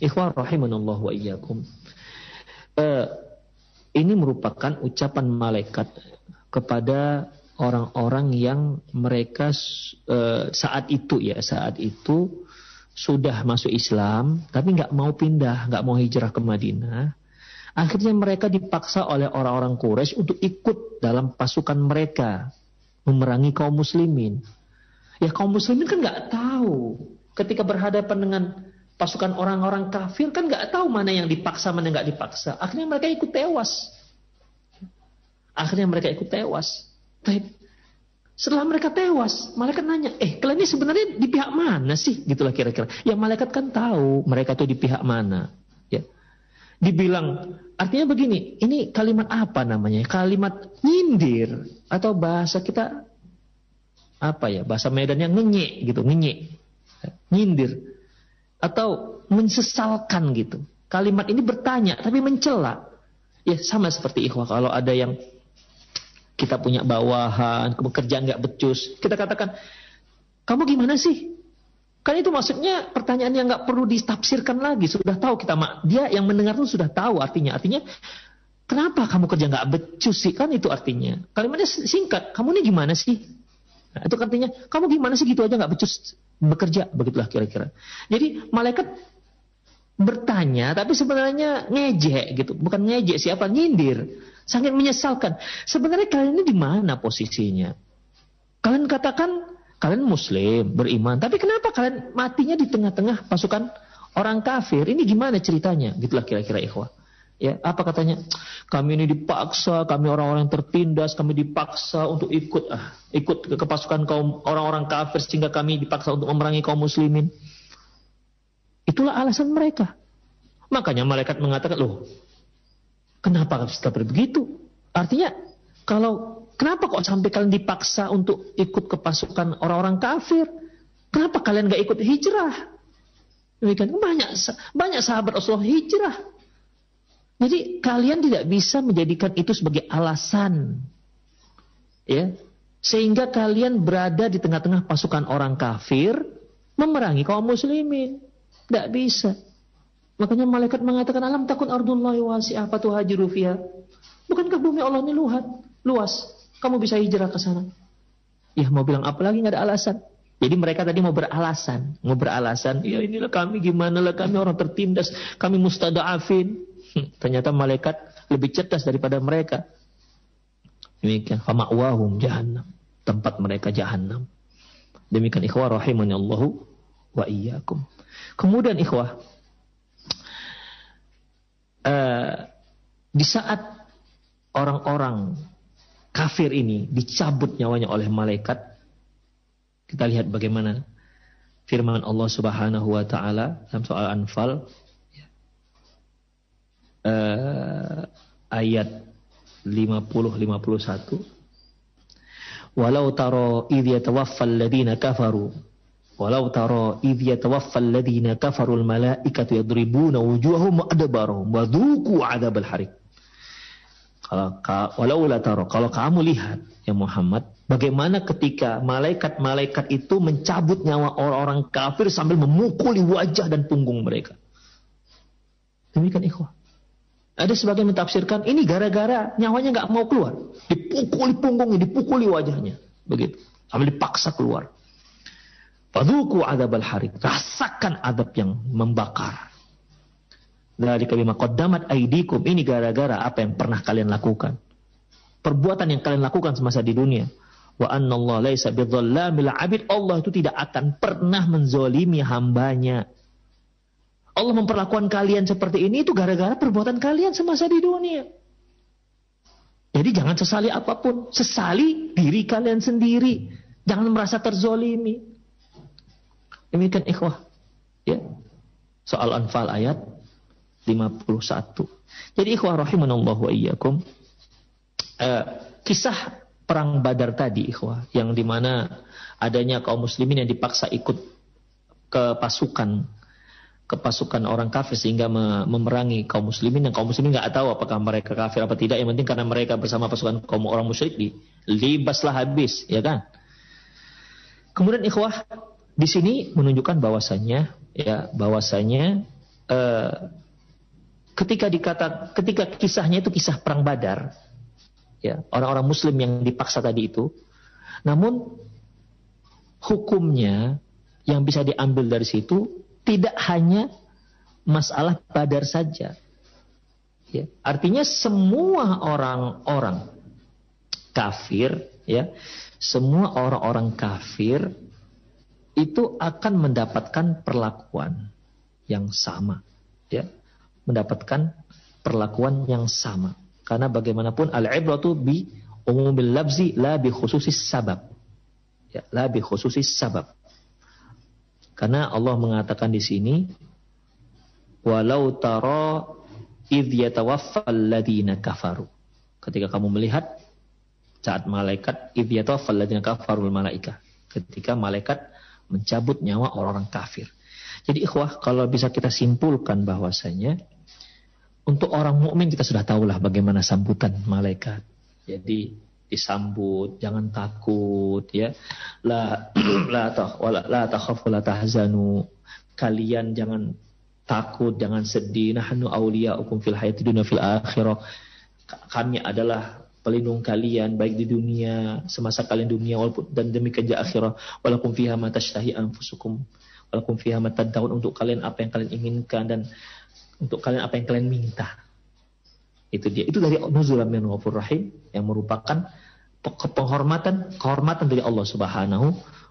Ikhwan rahimanallah wa iyyakum. Uh, ini merupakan ucapan malaikat kepada orang-orang yang mereka uh, saat itu ya saat itu sudah masuk Islam tapi nggak mau pindah nggak mau hijrah ke Madinah Akhirnya mereka dipaksa oleh orang-orang Quraisy untuk ikut dalam pasukan mereka memerangi kaum muslimin. Ya kaum muslimin kan nggak tahu ketika berhadapan dengan pasukan orang-orang kafir kan nggak tahu mana yang dipaksa mana yang nggak dipaksa. Akhirnya mereka ikut tewas. Akhirnya mereka ikut tewas. Tapi setelah mereka tewas, malaikat nanya, eh kalian ini sebenarnya di pihak mana sih? Gitulah kira-kira. Ya malaikat kan tahu mereka tuh di pihak mana. Dibilang Artinya begini, ini kalimat apa namanya? Kalimat nyindir atau bahasa kita apa ya? Bahasa Medannya ngenyek gitu, ngenyek. Nyindir atau mensesalkan gitu. Kalimat ini bertanya tapi mencela. Ya sama seperti ikhwah kalau ada yang kita punya bawahan, kerjaan nggak becus, kita katakan, kamu gimana sih? Kan itu maksudnya pertanyaan yang nggak perlu ditafsirkan lagi. Sudah tahu kita mak dia yang mendengar itu sudah tahu artinya. Artinya kenapa kamu kerja nggak becus sih? Kan itu artinya. Kalimatnya singkat. Kamu ini gimana sih? Nah, itu artinya kamu gimana sih gitu aja nggak becus bekerja begitulah kira-kira. Jadi malaikat bertanya tapi sebenarnya ngejek gitu. Bukan ngejek siapa nyindir. Sangat menyesalkan. Sebenarnya kalian ini di mana posisinya? Kalian katakan Kalian muslim, beriman. Tapi kenapa kalian matinya di tengah-tengah pasukan orang kafir? Ini gimana ceritanya? Gitulah kira-kira ikhwah. Ya, apa katanya? Kami ini dipaksa, kami orang-orang tertindas, kami dipaksa untuk ikut ah, ikut ke, pasukan kaum orang-orang kafir sehingga kami dipaksa untuk memerangi kaum muslimin. Itulah alasan mereka. Makanya malaikat mengatakan, "Loh, kenapa bisa begitu?" Artinya kalau Kenapa kok sampai kalian dipaksa untuk ikut ke pasukan orang-orang kafir? Kenapa kalian gak ikut hijrah? Demikian banyak banyak sahabat Rasulullah hijrah. Jadi kalian tidak bisa menjadikan itu sebagai alasan. Ya. Sehingga kalian berada di tengah-tengah pasukan orang kafir memerangi kaum muslimin. Tidak bisa. Makanya malaikat mengatakan alam takun ardullahi wasi'ah fatuhajiru fiha. Bukankah bumi Allah ini luas? Luas kamu bisa hijrah ke sana. Ya mau bilang apa lagi nggak ada alasan. Jadi mereka tadi mau beralasan, mau beralasan, ya inilah kami gimana lah kami orang tertindas, kami mustada'afin. Hmm, ternyata malaikat lebih cerdas daripada mereka. Demikian, fama'wahum jahannam. Tempat mereka jahannam. Demikian ikhwah rahimani Allahu wa iyyakum. Kemudian ikhwah, uh, di saat orang-orang kafir ini dicabut nyawanya oleh malaikat. Kita lihat bagaimana firman Allah Subhanahu wa taala dalam soal Anfal. Uh, ayat 50 51 Walau taro idh yatawaffal ladina kafaru. Walau taro idh yatawaffal ladina kafaru al malaikatu yadribuna wujuhahum adbarahum wa dhuku adabal harik kalau walau taro, kalau kamu lihat ya Muhammad, bagaimana ketika malaikat-malaikat itu mencabut nyawa orang-orang kafir sambil memukuli wajah dan punggung mereka. Demikian ikhwah. Ada sebagian mentafsirkan ini gara-gara nyawanya nggak mau keluar, dipukuli punggungnya, dipukuli wajahnya, begitu, sambil dipaksa keluar. Fadhuku adabal harik. Rasakan adab yang membakar. Dari bima qaddamat aidikum. Ini gara-gara apa yang pernah kalian lakukan. Perbuatan yang kalian lakukan semasa di dunia. Wa anna Allah laisa bidhallamil abid. Allah itu tidak akan pernah menzolimi hambanya. Allah memperlakukan kalian seperti ini itu gara-gara perbuatan kalian semasa di dunia. Jadi jangan sesali apa pun. Sesali diri kalian sendiri. Jangan merasa terzolimi. Demikian ikhwah. Ya. Soal Anfal ayat 51. Jadi ikhwah rahimanallahu wa iyyakum. Eh, kisah perang Badar tadi ikhwah yang di mana adanya kaum muslimin yang dipaksa ikut ke pasukan ke pasukan orang kafir sehingga memerangi kaum muslimin dan kaum muslimin nggak tahu apakah mereka kafir apa tidak yang penting karena mereka bersama pasukan kaum orang musyrik di libaslah habis ya kan kemudian ikhwah di sini menunjukkan bahwasannya ya bahwasanya eh, ketika dikata ketika kisahnya itu kisah perang Badar ya orang-orang muslim yang dipaksa tadi itu namun hukumnya yang bisa diambil dari situ tidak hanya masalah badar saja. Ya, artinya semua orang-orang kafir, ya, semua orang-orang kafir itu akan mendapatkan perlakuan yang sama, ya, mendapatkan perlakuan yang sama. Karena bagaimanapun al-ibratu bi umumil labzi la bi khususis sabab. Ya, la bi khususis sabab. Karena Allah mengatakan di sini walau tara idh yatawaffal ladina kafaru. Ketika kamu melihat saat malaikat idh yatawaffal ladina kafaru malaika. Ketika malaikat mencabut nyawa orang-orang kafir. Jadi ikhwah kalau bisa kita simpulkan bahwasanya untuk orang mukmin kita sudah tahulah bagaimana sambutan malaikat. Jadi disambut, jangan takut ya. La la tah wala la takhafu la tahzanu. Kalian jangan takut, jangan sedih. Nahnu auliyaukum fil hayati dunya fil akhirah. Kami adalah pelindung kalian baik di dunia semasa kalian dunia walaupun dan demikian di akhirah walaupun fiha ma anfusukum walaupun fiha ma tad'un untuk kalian apa yang kalian inginkan dan untuk kalian apa yang kalian minta itu dia. Itu dari nuzulan min rahim yang merupakan penghormatan kehormatan dari Allah Subhanahu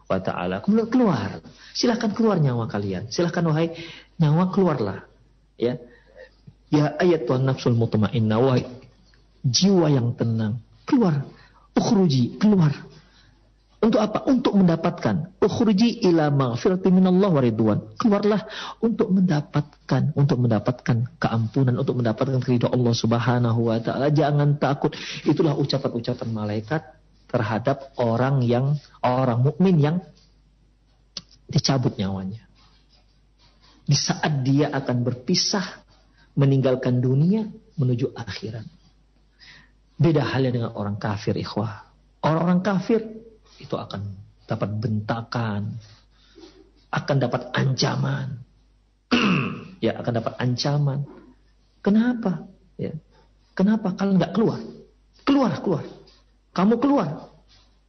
wa taala. Kemudian keluar. Silahkan keluar nyawa kalian. Silahkan wahai nyawa keluarlah. Ya. Ya ayat Tuhan nafsul mutmainnah wahai jiwa yang tenang. Keluar. Ukhruji, keluar. Untuk apa? Untuk mendapatkan ukhruji ila maghfirati minallah wa ridwan. Keluarlah untuk mendapatkan untuk mendapatkan keampunan, untuk mendapatkan keridhaan Allah Subhanahu wa taala. Jangan takut. Itulah ucapan-ucapan malaikat terhadap orang yang orang mukmin yang dicabut nyawanya. Di saat dia akan berpisah meninggalkan dunia menuju akhirat. Beda halnya dengan orang kafir ikhwah. Orang-orang kafir itu akan dapat bentakan, akan dapat ancaman. ya, akan dapat ancaman. Kenapa? Ya. Kenapa kalian nggak keluar? Keluar, keluar. Kamu keluar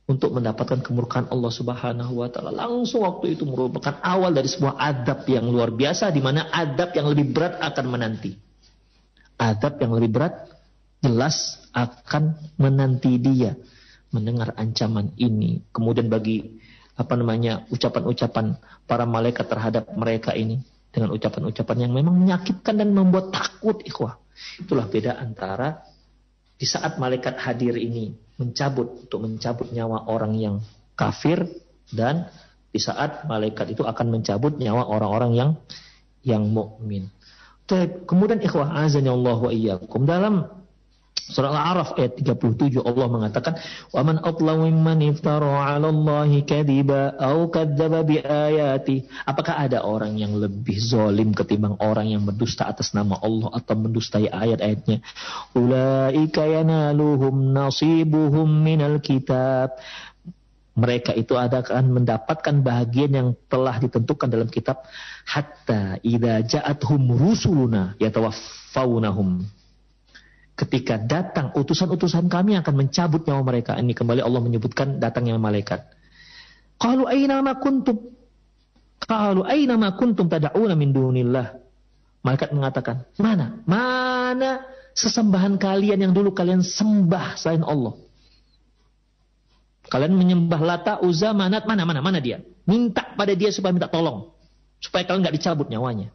untuk mendapatkan kemurkaan Allah Subhanahu wa taala. Langsung waktu itu merupakan awal dari sebuah adab yang luar biasa di mana adab yang lebih berat akan menanti. Adab yang lebih berat jelas akan menanti dia mendengar ancaman ini, kemudian bagi apa namanya ucapan-ucapan para malaikat terhadap mereka ini dengan ucapan-ucapan yang memang menyakitkan dan membuat takut ikhwah. Itulah beda antara di saat malaikat hadir ini mencabut untuk mencabut nyawa orang yang kafir dan di saat malaikat itu akan mencabut nyawa orang-orang yang yang mukmin. Kemudian ikhwah azan Allah wa iyyakum dalam Surah Al-A'raf ayat 37 Allah mengatakan, "Wa man adlamu mimman iftara 'ala Allahi kadhiba aw kadzdzaba bi ayati." Apakah ada orang yang lebih zalim ketimbang orang yang mendusta atas nama Allah atau mendustai ayat-ayatnya? Ulaika yanaluhum nasibuhum minal kitab. Mereka itu akan mendapatkan bahagian yang telah ditentukan dalam kitab hatta idza ja'atuhum rusuluna yatawaffawnahum ketika datang utusan-utusan kami akan mencabut nyawa mereka. Ini kembali Allah menyebutkan datangnya malaikat. Kalau aina kuntum Qalu aina ma kuntum tad'una min dunillah. Malaikat mengatakan, "Mana? Mana sesembahan kalian yang dulu kalian sembah selain Allah?" Kalian menyembah Lata, Uzza, Manat, mana mana mana dia? Minta pada dia supaya minta tolong. Supaya kalian nggak dicabut nyawanya.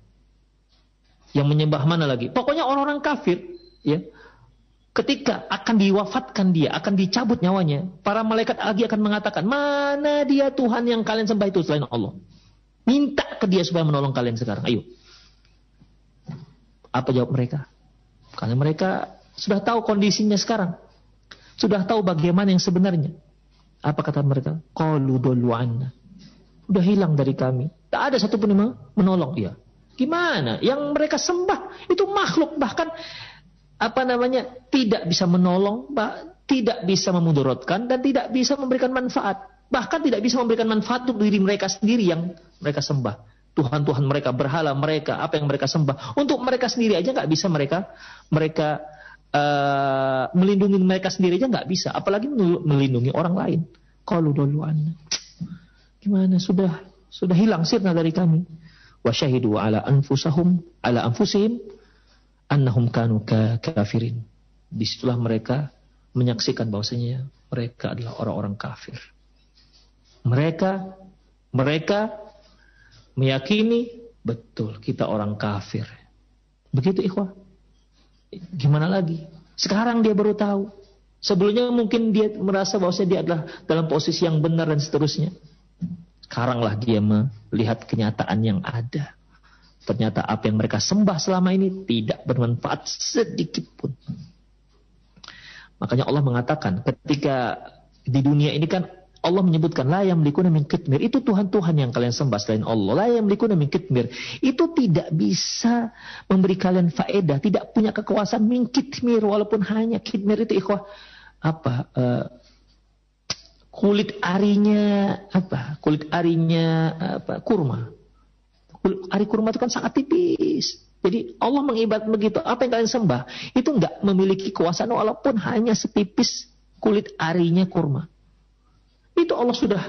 Yang menyembah mana lagi? Pokoknya orang-orang kafir, ya. Ketika akan diwafatkan dia, akan dicabut nyawanya, para malaikat lagi akan mengatakan, mana dia Tuhan yang kalian sembah itu selain Allah? Minta ke dia supaya menolong kalian sekarang. Ayo. Apa jawab mereka? Karena mereka sudah tahu kondisinya sekarang. Sudah tahu bagaimana yang sebenarnya. Apa kata mereka? Qalu anna. Udah hilang dari kami. Tak ada satu pun yang menolong. Ya. Gimana? Yang mereka sembah itu makhluk bahkan apa namanya tidak bisa menolong, tidak bisa memudaratkan dan tidak bisa memberikan manfaat. Bahkan tidak bisa memberikan manfaat untuk diri mereka sendiri yang mereka sembah. Tuhan-Tuhan mereka, berhala mereka, apa yang mereka sembah. Untuk mereka sendiri aja nggak bisa mereka mereka uh, melindungi mereka sendiri aja nggak bisa. Apalagi melindungi orang lain. Kalau duluan, gimana sudah sudah hilang sirna dari kami wa syahidu ala anfusahum ala anfusihim annahum kanu kafirin. Di situlah mereka menyaksikan bahwasanya mereka adalah orang-orang kafir. Mereka mereka meyakini betul kita orang kafir. Begitu ikhwah. Gimana lagi? Sekarang dia baru tahu. Sebelumnya mungkin dia merasa bahwasanya dia adalah dalam posisi yang benar dan seterusnya. Sekaranglah dia melihat kenyataan yang ada. Ternyata apa yang mereka sembah selama ini tidak bermanfaat sedikit pun. Makanya Allah mengatakan ketika di dunia ini kan Allah menyebutkan la yang melikuna min kitmir itu Tuhan-Tuhan yang kalian sembah selain Allah. La yang melikuna min kitmir itu tidak bisa memberi kalian faedah, tidak punya kekuasaan min kitmir walaupun hanya kitmir itu ikhwah apa uh, kulit arinya apa? Kulit arinya apa? Kurma. Kulit ari kurma itu kan sangat tipis. Jadi Allah mengibat begitu. Apa yang kalian sembah itu enggak memiliki kuasa walaupun hanya setipis kulit arinya kurma. Itu Allah sudah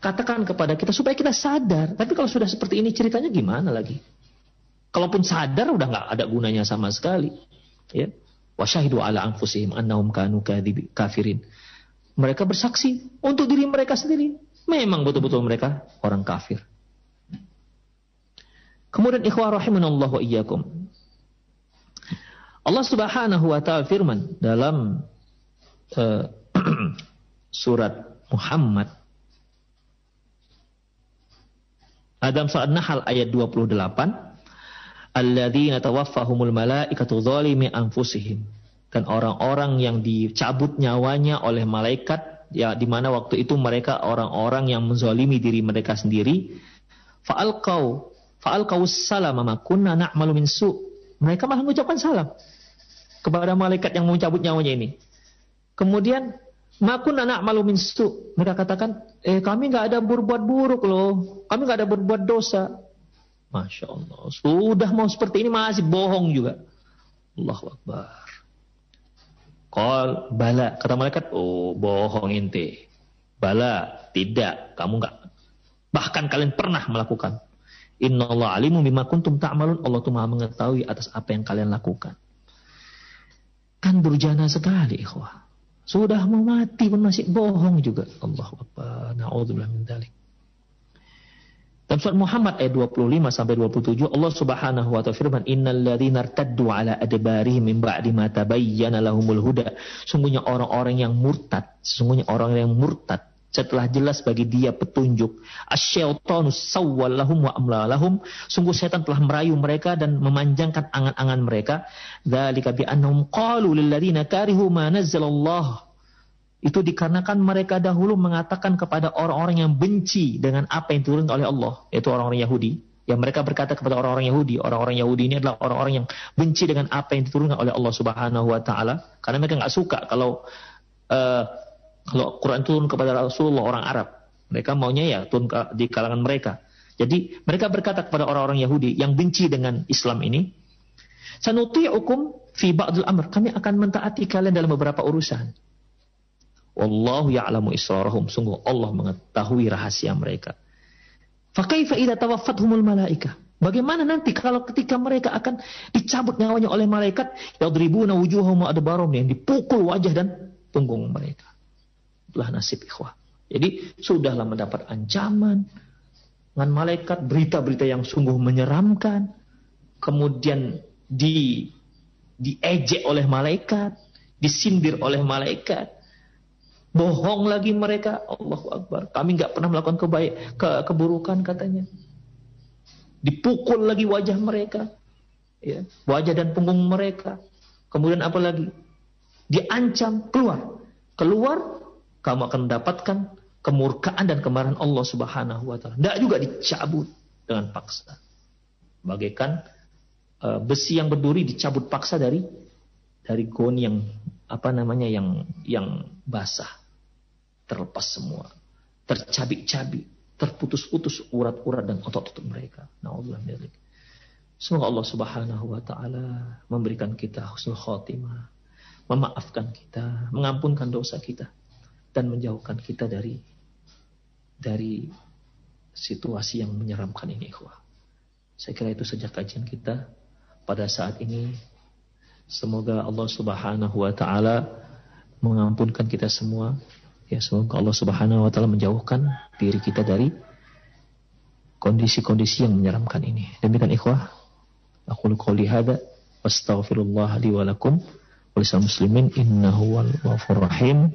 katakan kepada kita supaya kita sadar. Tapi kalau sudah seperti ini ceritanya gimana lagi? Kalaupun sadar udah nggak ada gunanya sama sekali. Ya. Wasyahidu ala anfusihim annahum kanu kafirin. Mereka bersaksi untuk diri mereka sendiri. Memang betul-betul mereka orang kafir. Kemudian ikhwah rahimanallah wa iyyakum. Allah Subhanahu wa taala firman dalam uh, surat Muhammad Adam surat Nahl ayat 28 Alladzina tawaffahumul malaikatu zalimi anfusihim dan orang-orang yang dicabut nyawanya oleh malaikat ya di mana waktu itu mereka orang-orang yang menzalimi diri mereka sendiri fa'alqau fa'alqau salam ma kunna na'malu min su. Mereka malah mengucapkan salam kepada malaikat yang mencabut nyawanya ini. Kemudian ma kunna na'malu min su. Mereka katakan eh kami nggak ada berbuat buruk loh. Kami nggak ada berbuat dosa. Masya Allah. Sudah mau seperti ini masih bohong juga. Allahu Akbar. Kal bala. Kata malaikat, oh bohong ente. Bala tidak, kamu enggak. Bahkan kalian pernah melakukan. Inna Allah alimu bima kuntum ta'malun. Allah tuh maha mengetahui atas apa yang kalian lakukan. Kan durjana sekali ikhwah. Sudah mau mati pun masih bohong juga. Allah Akbar. Na'udzubillah min dalik. Dalam surat Muhammad ayat 25 sampai 27 Allah Subhanahu wa taala firman innal ladzina irtaddu ala adbarihim min ba'di ma tabayyana lahumul huda sungguhnya orang-orang yang murtad sungguhnya orang yang murtad setelah jelas bagi dia petunjuk. Asyaitanu sawwal lahum wa amla lahum. Sungguh setan telah merayu mereka dan memanjangkan angan-angan mereka. Dzalika bi annahum qalu lil ladzina karihu ma nazzalallahu itu dikarenakan mereka dahulu mengatakan kepada orang-orang yang benci dengan apa yang turun oleh Allah, yaitu orang-orang Yahudi. Yang mereka berkata kepada orang-orang Yahudi, orang-orang Yahudi ini adalah orang-orang yang benci dengan apa yang diturunkan oleh Allah Subhanahu wa taala. Karena mereka nggak suka kalau uh, kalau Quran turun kepada Rasulullah orang Arab. Mereka maunya ya turun di kalangan mereka. Jadi mereka berkata kepada orang-orang Yahudi yang benci dengan Islam ini, "Sanuti'ukum fi ba'dil amr." Kami akan mentaati kalian dalam beberapa urusan. Wallahu ya'lamu israrahum. Sungguh Allah mengetahui rahasia mereka. Fakaifa idza tawaffathumul malaika? Bagaimana nanti kalau ketika mereka akan dicabut nyawanya oleh malaikat, yadribuna wujuhum adbarum yang dipukul wajah dan punggung mereka. Itulah nasib ikhwah. Jadi sudahlah mendapat ancaman dengan malaikat, berita-berita yang sungguh menyeramkan, kemudian di diejek oleh malaikat, disindir oleh malaikat, bohong lagi mereka, Allahu Akbar. Kami nggak pernah melakukan kebaik, ke, keburukan katanya dipukul lagi wajah mereka, ya, wajah dan punggung mereka. Kemudian apa lagi? Diancam keluar, keluar kamu akan mendapatkan kemurkaan dan kemarahan Allah Subhanahu wa taala. Tidak juga dicabut dengan paksa. Bagaikan uh, besi yang berduri dicabut paksa dari dari gon yang apa namanya yang yang basah. Terlepas semua. Tercabik-cabik terputus-putus urat-urat dan otot-otot mereka. Nauzubillah Semoga Allah Subhanahu wa taala memberikan kita husnul khotimah, memaafkan kita, mengampunkan dosa kita dan menjauhkan kita dari dari situasi yang menyeramkan ini, ikhwah. Saya kira itu saja kajian kita pada saat ini. Semoga Allah Subhanahu wa taala mengampunkan kita semua Ya semoga Allah Subhanahu wa taala menjauhkan diri kita dari kondisi-kondisi yang menyeramkan ini. Demikian ikhwah. Aku qouli hada wastaghfirullah li wa lakum wa muslimin innahu wal ghafurur rahim.